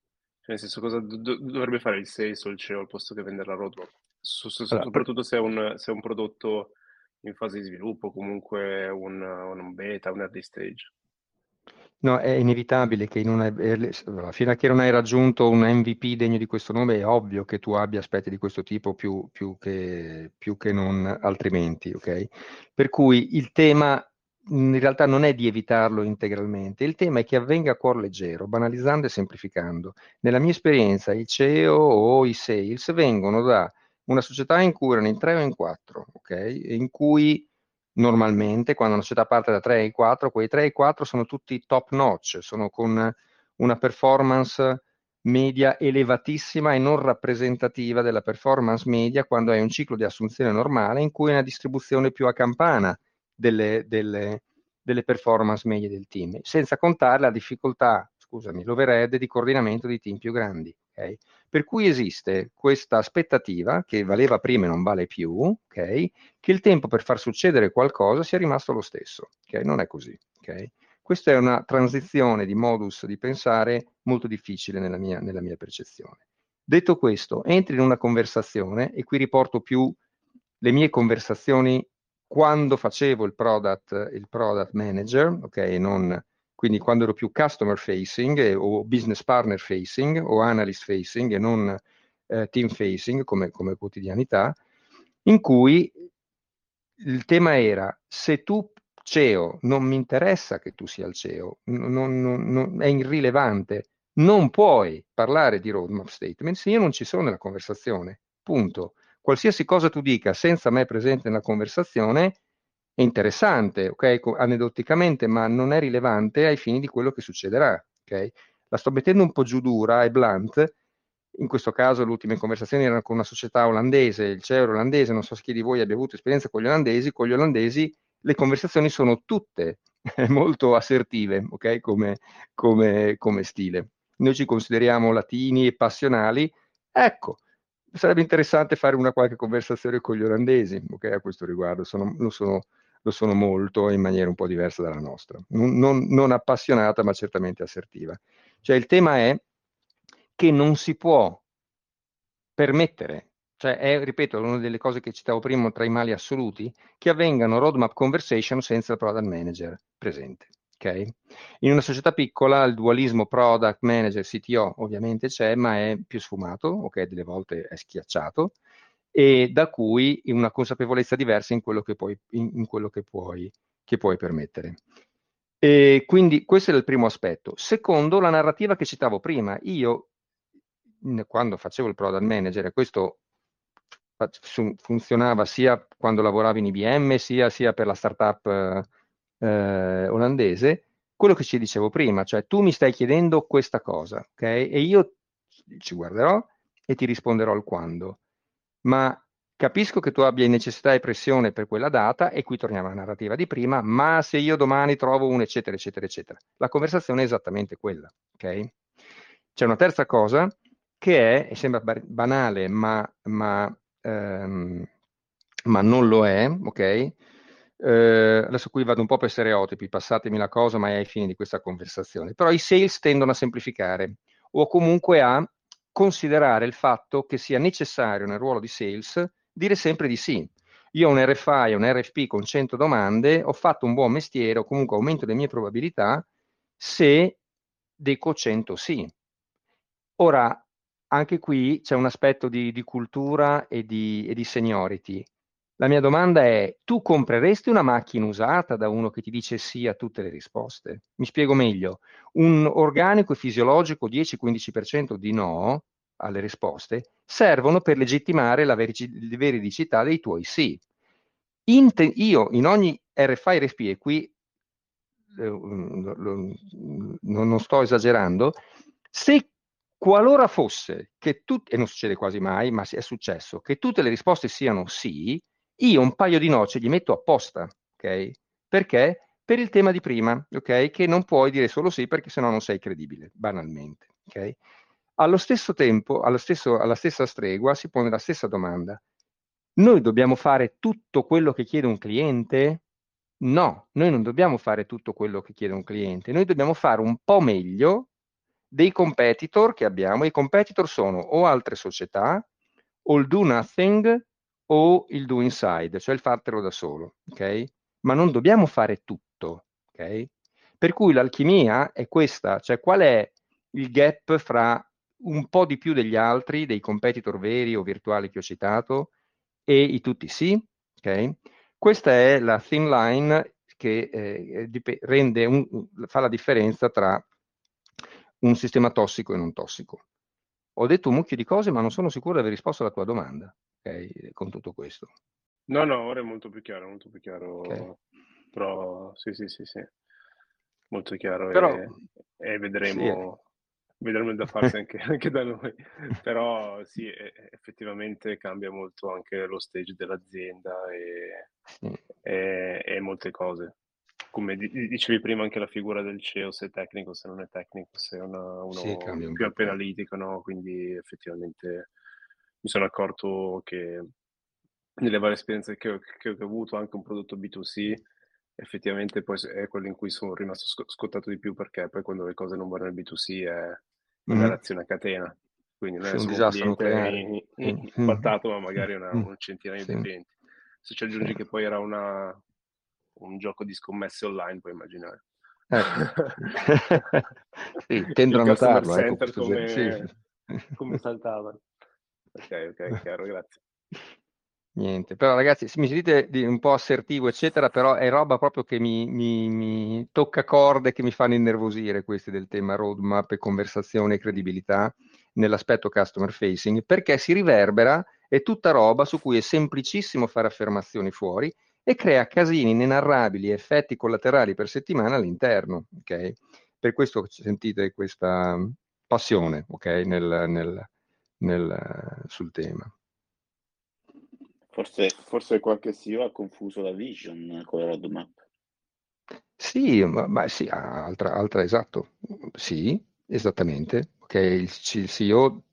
Nel senso, cosa do, dovrebbe fare il sales o il CEO al posto che vendere la roadmap? So, so, allora, soprattutto se è, un, se è, un, prodotto in fase di sviluppo, comunque un, un beta, un early stage. No, è inevitabile che in una, fino a che non hai raggiunto un MVP degno di questo nome, è ovvio che tu abbia aspetti di questo tipo più, più, che, più che non altrimenti, ok? Per cui il tema in realtà non è di evitarlo integralmente, il tema è che avvenga a cuor leggero, banalizzando e semplificando. Nella mia esperienza i CEO o i sales vengono da una società in cui erano in tre o in quattro, ok? In cui normalmente quando una società parte da 3 ai 4, quei 3 ai 4 sono tutti top notch, sono con una performance media elevatissima e non rappresentativa della performance media quando hai un ciclo di assunzione normale in cui è una distribuzione più a campana delle, delle, delle performance medie del team, senza contare la difficoltà, scusami, l'overhead di coordinamento di team più grandi. Okay? Per cui esiste questa aspettativa, che valeva prima e non vale più, okay? che il tempo per far succedere qualcosa sia rimasto lo stesso. Okay? Non è così. Questa è una transizione di modus di pensare molto difficile nella mia, nella mia percezione. Detto questo, entri in una conversazione, e qui riporto più le mie conversazioni quando facevo il product, il product manager, ok, non quindi quando ero più customer facing eh, o business partner facing o analyst facing e non eh, team facing come, come quotidianità, in cui il tema era se tu CEO non mi interessa che tu sia il CEO, non, non, non, è irrilevante, non puoi parlare di roadmap statement se io non ci sono nella conversazione. Punto. Qualsiasi cosa tu dica senza me presente nella conversazione è interessante, ok, aneddoticamente, ma non è rilevante ai fini di quello che succederà, ok? La sto mettendo un po' giù dura e blunt, in questo caso le ultime conversazioni erano con una società olandese, il CEO olandese, non so chi di voi abbia avuto esperienza con gli olandesi, con gli olandesi le conversazioni sono tutte molto assertive, ok, come, come, come stile. Noi ci consideriamo latini e passionali, ecco, sarebbe interessante fare una qualche conversazione con gli olandesi, ok, a questo riguardo, sono, lo sono lo sono molto in maniera un po' diversa dalla nostra, non, non, non appassionata ma certamente assertiva. Cioè il tema è che non si può permettere, cioè è, ripeto, una delle cose che citavo prima tra i mali assoluti, che avvengano roadmap conversation senza il product manager presente. Okay? In una società piccola il dualismo product manager CTO ovviamente c'è, ma è più sfumato, ok, delle volte è schiacciato, e da cui una consapevolezza diversa in quello che puoi, in, in quello che puoi, che puoi permettere. E quindi questo è il primo aspetto. Secondo, la narrativa che citavo prima. Io, quando facevo il product manager, e questo funzionava sia quando lavoravo in IBM, sia, sia per la startup eh, olandese, quello che ci dicevo prima, cioè tu mi stai chiedendo questa cosa, ok? E io ci guarderò e ti risponderò al quando ma capisco che tu abbia necessità e pressione per quella data, e qui torniamo alla narrativa di prima, ma se io domani trovo un eccetera, eccetera, eccetera. La conversazione è esattamente quella, ok? C'è una terza cosa che è, e sembra banale, ma, ma, ehm, ma non lo è, ok? Uh, adesso qui vado un po' per stereotipi, passatemi la cosa, ma è ai fini di questa conversazione. Però i sales tendono a semplificare o comunque a considerare il fatto che sia necessario nel ruolo di sales dire sempre di sì. io ho un RFI, un RFP con 100 domande, ho fatto un buon mestiere o comunque aumento le mie probabilità se deco 100 sì. Ora, anche qui c'è un aspetto di, di cultura e di, e di seniority. La mia domanda è, tu compreresti una macchina usata da uno che ti dice sì a tutte le risposte? Mi spiego meglio. Un organico e fisiologico 10-15% di no alle risposte servono per legittimare la veridicità dei tuoi sì. In te- io in ogni RFI RFP, e qui eh, lo, lo, non sto esagerando, se qualora fosse che tutte, e non succede quasi mai, ma è successo, che tutte le risposte siano sì, io un paio di noce gli metto apposta, ok? Perché? Per il tema di prima, ok? Che non puoi dire solo sì perché sennò non sei credibile, banalmente, ok? Allo stesso tempo, stesso, alla stessa stregua, si pone la stessa domanda. Noi dobbiamo fare tutto quello che chiede un cliente? No, noi non dobbiamo fare tutto quello che chiede un cliente, noi dobbiamo fare un po' meglio dei competitor che abbiamo. I competitor sono o altre società, o il do nothing, o il do inside, cioè il fartelo da solo, ok? Ma non dobbiamo fare tutto, ok? Per cui l'alchimia è questa, cioè qual è il gap fra un po' di più degli altri, dei competitor veri o virtuali che ho citato, e i tutti sì, ok? Questa è la thin line che eh, un, fa la differenza tra un sistema tossico e non tossico. Ho detto un mucchio di cose, ma non sono sicuro di aver risposto alla tua domanda okay, con tutto questo. No, no, ora è molto più chiaro, molto più chiaro. Okay. Però sì, sì, sì, sì. Molto chiaro Però, e, e vedremo, sì. vedremo da farsi anche, anche, da noi. Però sì, effettivamente cambia molto anche lo stage dell'azienda e, sì. e, e molte cose come dicevi prima anche la figura del CEO, se è tecnico, se non è tecnico, se è una, uno sì, un più analitico, no? Quindi effettivamente mi sono accorto che nelle varie esperienze che ho, che ho avuto, anche un prodotto B2C, effettivamente poi è quello in cui sono rimasto scottato di più perché poi quando le cose non vanno nel B2C è una mm. reazione a catena. Quindi non è solo un cliente impattato, ma magari una, un centinaio di clienti. Se ci aggiungi che poi era una, un gioco di scommesse online, puoi immaginare. Ecco. sì, tendo a notarlo. Ecco, come, sì. come saltavano. Ok, ok, chiaro, grazie. Niente, però ragazzi, mi sentite un po' assertivo, eccetera, però è roba proprio che mi, mi, mi, tocca corde che mi fanno innervosire questi del tema roadmap e conversazione e credibilità nell'aspetto customer facing, perché si riverbera, è tutta roba su cui è semplicissimo fare affermazioni fuori e crea casini inenarrabili, effetti collaterali per settimana all'interno, ok? Per questo sentite questa passione, ok, nel, nel nel, sul tema. Forse, forse qualche CEO ha confuso la vision con la roadmap. Sì, ma, ma sì, altra, altra, esatto, sì, esattamente. Okay, il, il CEO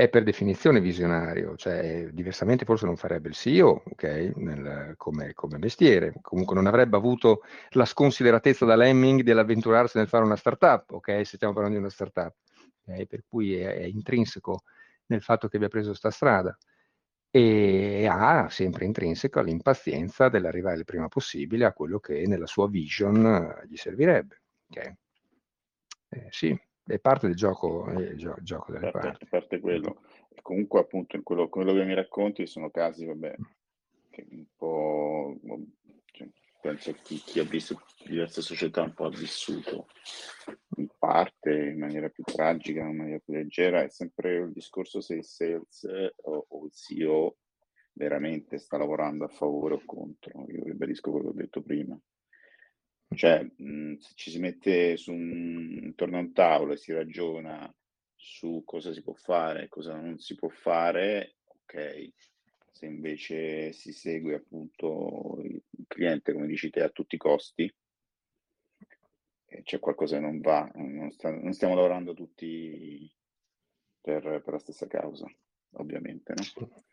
è per definizione visionario, cioè diversamente forse non farebbe il CEO, ok, nel, come, come, mestiere, comunque non avrebbe avuto la sconsideratezza da Lemming dell'avventurarsi nel fare una startup, ok, se stiamo parlando di una startup okay? per cui è, è, intrinseco nel fatto che abbia preso questa strada e ha sempre intrinseca l'impazienza dell'arrivare il prima possibile a quello che nella sua vision eh, gli servirebbe. Okay? Eh, sì, è parte del gioco, il gio- gioco delle parte, parti. parte quello. E comunque appunto in quello, quello, che mi racconti sono casi, vabbè, che un po' penso che chi, chi, ha visto diverse società un po' ha vissuto in parte in maniera più tragica, in maniera più leggera, è sempre il discorso se il sales o, o il CEO veramente sta lavorando a favore o contro. Io ribadisco quello che ho detto prima. Cioè, mh, se ci si mette su un, intorno a un tavolo e si ragiona su cosa si può fare e cosa non si può fare, ok, se invece si segue appunto il cliente, come dici te, a tutti i costi, eh, c'è qualcosa che non va, non, sta, non stiamo lavorando tutti per, per, la stessa causa, ovviamente, no?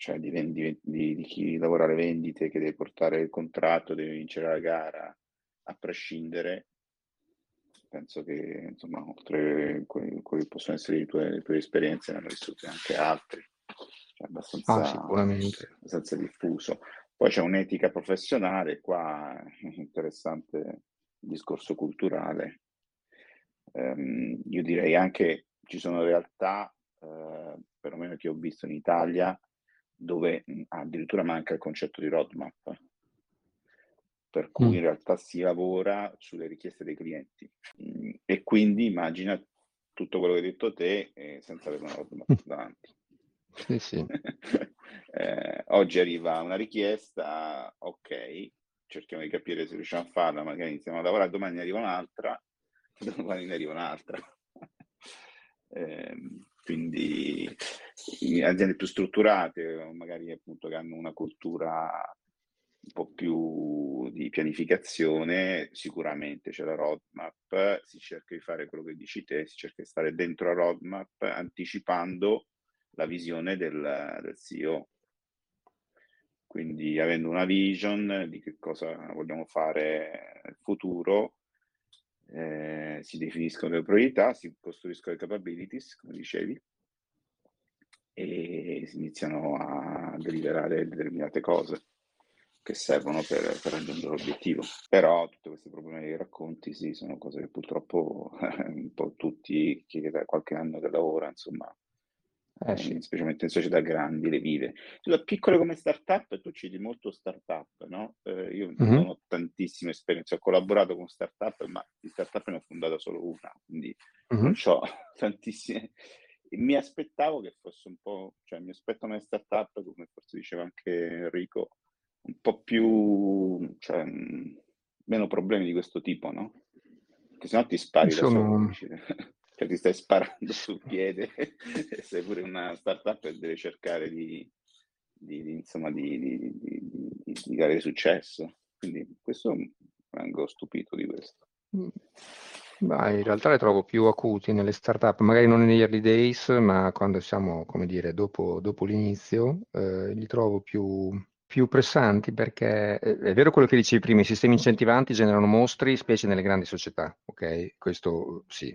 Cioè di, vendi, di, di, chi lavora alle vendite, che deve portare il contratto, deve vincere la gara, a prescindere, penso che insomma, oltre a quelli che possono essere le tue, le tue esperienze, ne hanno vissute anche altri cioè abbastanza, ah, sicuramente. abbastanza diffuso. Poi c'è un'etica professionale, qua interessante il discorso culturale. Um, io direi anche ci sono realtà, eh, perlomeno che ho visto in Italia, dove addirittura manca il concetto di roadmap, per cui mm. in realtà si lavora sulle richieste dei clienti. Mm, e quindi immagina tutto quello che hai detto te eh, senza avere una roadmap davanti. Sì, sì. eh, oggi arriva una richiesta, ok, cerchiamo di capire se riusciamo a farla, magari iniziamo a lavorare, domani ne arriva un'altra, domani ne arriva un'altra. eh, quindi aziende più strutturate, magari appunto che hanno una cultura un po' più di pianificazione, sicuramente c'è la roadmap, si cerca di fare quello che dici te, si cerca di stare dentro la roadmap anticipando la visione del, del CEO. Quindi avendo una vision di che cosa vogliamo fare nel futuro, eh, si definiscono le priorità, si costruiscono le capabilities, come dicevi, e si iniziano a deliberare determinate cose che servono per, per, raggiungere l'obiettivo. Però tutti questi problemi che racconti, sì, sono cose che purtroppo un po' tutti, chi da qualche anno che lavora, insomma, eh, sì. specialmente in società grandi, le vive. Sulla piccole come startup, tu citi molto startup, no? Eh, io mm-hmm. non ho tantissime esperienze, ho collaborato con startup, ma di startup ne ho fondata solo una, quindi mm-hmm. non ho tantissime. Mi aspettavo che fosse un po', cioè mi aspetto una startup, come forse diceva anche Enrico, un po' più, cioè, meno problemi di questo tipo, no? Perché sennò ti spari Sono... da solo. Cioè ti stai sparando sul piede sei pure una startup e devi cercare di, di, di insomma, di, di, di, avere successo. Quindi questo vengo stupito di questo. Ma in realtà le trovo più acuti nelle startup, magari non negli early days, ma quando siamo, come dire, dopo, dopo l'inizio, eh, li trovo più, più pressanti perché eh, è vero quello che dicevi prima, i sistemi incentivanti generano mostri, specie nelle grandi società, ok? Questo sì,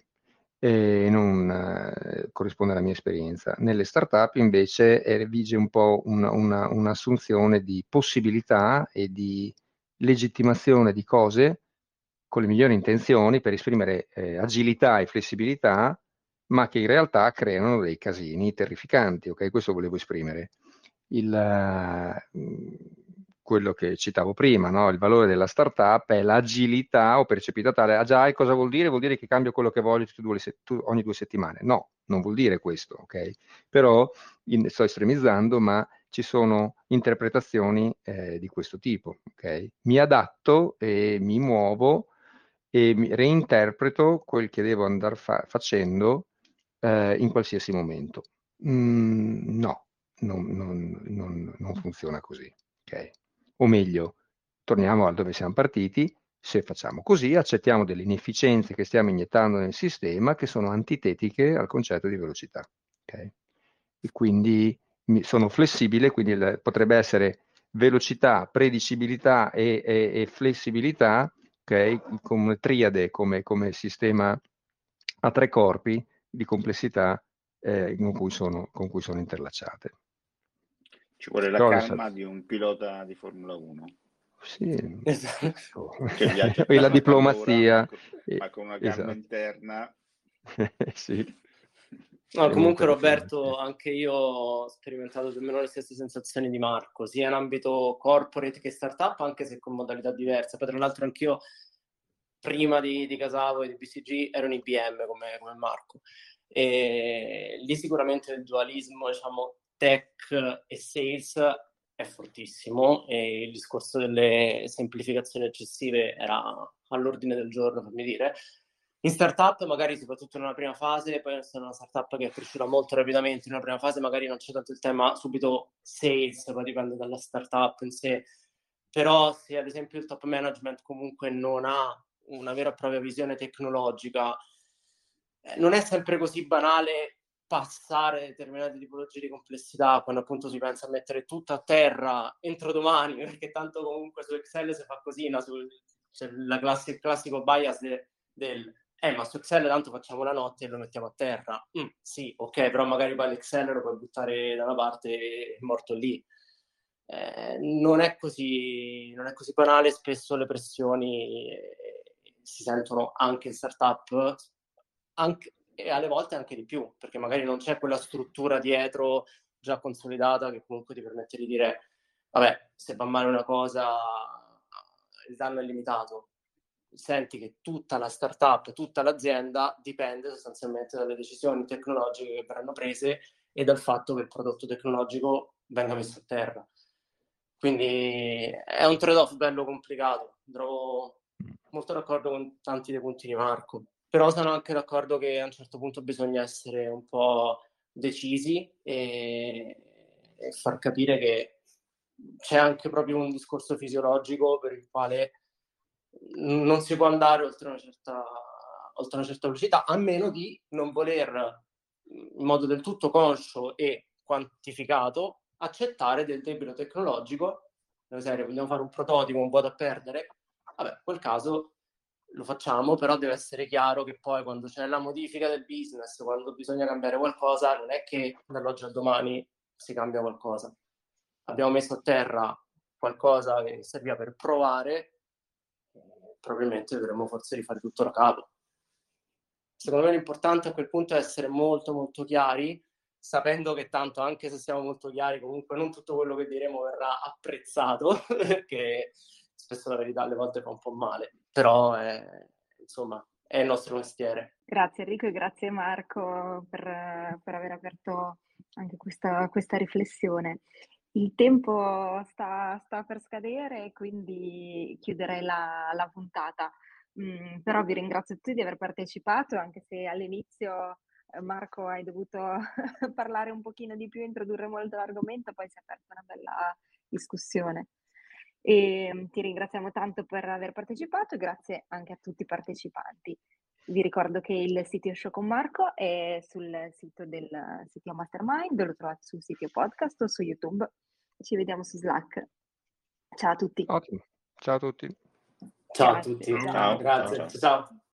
e non eh, corrisponde alla mia esperienza. Nelle startup invece vige un po' una, una, un'assunzione di possibilità e di legittimazione di cose con le migliori intenzioni per esprimere eh, agilità e flessibilità, ma che in realtà creano dei casini terrificanti, ok? Questo volevo esprimere il, mhmm, quello che citavo prima, no? il valore della startup è l'agilità o percepita tale. Agile cosa vuol dire? Vuol dire che cambio quello che voglio ogni due settimane. No, non vuol dire questo, ok? Però in, sto estremizzando, ma ci sono interpretazioni eh, di questo tipo, ok? Mi adatto e mi muovo e mi reinterpreto quel che devo andare fa- facendo eh, in qualsiasi momento. Mm, no, non, non, non, non funziona così. Okay? O meglio, torniamo a dove siamo partiti, se facciamo così accettiamo delle inefficienze che stiamo iniettando nel sistema che sono antitetiche al concetto di velocità. Okay? E quindi sono flessibile, quindi potrebbe essere velocità, predicibilità e, e, e flessibilità, okay? come triade, come, come sistema a tre corpi di complessità eh, con, cui sono, con cui sono interlacciate. Ci vuole la Cosa calma di un pilota di Formula 1. Sì, esatto. e la diplomazia. Lavora, ma con una calma esatto. interna. sì. No, comunque Roberto, anche io ho sperimentato più o meno le stesse sensazioni di Marco, sia in ambito corporate che startup, anche se con modalità diverse. Poi tra l'altro anch'io, prima di, di Casavo e di BCG, ero in IBM come, come Marco. E lì sicuramente il dualismo, diciamo, tech e sales è fortissimo e il discorso delle semplificazioni eccessive era all'ordine del giorno, fammi dire. In startup, magari soprattutto una prima fase, poi è una startup che è cresciuta molto rapidamente, in una prima fase magari non c'è tanto il tema subito sales, poi dipende dalla startup in sé, però se ad esempio il top management comunque non ha una vera e propria visione tecnologica, eh, non è sempre così banale passare determinate tipologie di complessità quando appunto si pensa a mettere tutto a terra entro domani, perché tanto comunque su Excel si fa così, no? Su, c'è la classi- il classico bias de, del eh, ma su Excel tanto facciamo la notte e lo mettiamo a terra. Mm, sì, ok, però magari poi l'Excel lo puoi buttare da una parte e è morto lì. Eh, non, è così, non è così banale, spesso le pressioni eh, si sentono anche in startup, anche, e alle volte anche di più, perché magari non c'è quella struttura dietro già consolidata che comunque ti permette di dire, vabbè, se va male una cosa, il danno è limitato. Senti che tutta la startup, tutta l'azienda dipende sostanzialmente dalle decisioni tecnologiche che verranno prese e dal fatto che il prodotto tecnologico venga messo a terra. Quindi è un trade-off bello complicato. Trovo molto d'accordo con tanti dei punti di Marco, però sono anche d'accordo che a un certo punto bisogna essere un po' decisi e, e far capire che c'è anche proprio un discorso fisiologico per il quale non si può andare oltre una certa, oltre una certa velocità, a meno di non voler in modo del tutto conscio e quantificato accettare del debito tecnologico, serie vogliamo fare un prototipo, un vuoto a perdere, vabbè, in quel caso lo facciamo, però deve essere chiaro che poi quando c'è la modifica del business, quando bisogna cambiare qualcosa, non è che dall'oggi al domani si cambia qualcosa. Abbiamo messo a terra qualcosa che serviva per provare, probabilmente dovremmo forse rifare tutto da capo. Secondo me l'importante a quel punto è essere molto molto chiari sapendo che tanto anche se siamo molto chiari, comunque non tutto quello che diremo verrà apprezzato, perché spesso la verità alle volte fa un po' male, però è, insomma è il nostro mestiere. Grazie Enrico e grazie Marco per, per aver aperto anche questa, questa riflessione. Il tempo sta, sta, per scadere, quindi chiuderei la, la puntata. Mm, però vi ringrazio tutti di aver partecipato, anche se all'inizio eh, Marco hai dovuto parlare un pochino di più, introdurre molto l'argomento, poi si è aperta una bella discussione. E mm, ti ringraziamo tanto per aver partecipato e grazie anche a tutti i partecipanti. Vi ricordo che il sito Show con Marco è sul sito del sito Mastermind, lo trovate sul sito podcast o su YouTube. Ci vediamo su Slack. Ciao a tutti. Ottimo. Ciao a tutti. Ciao a tutti. Ciao. Ciao. Grazie. Ciao. ciao.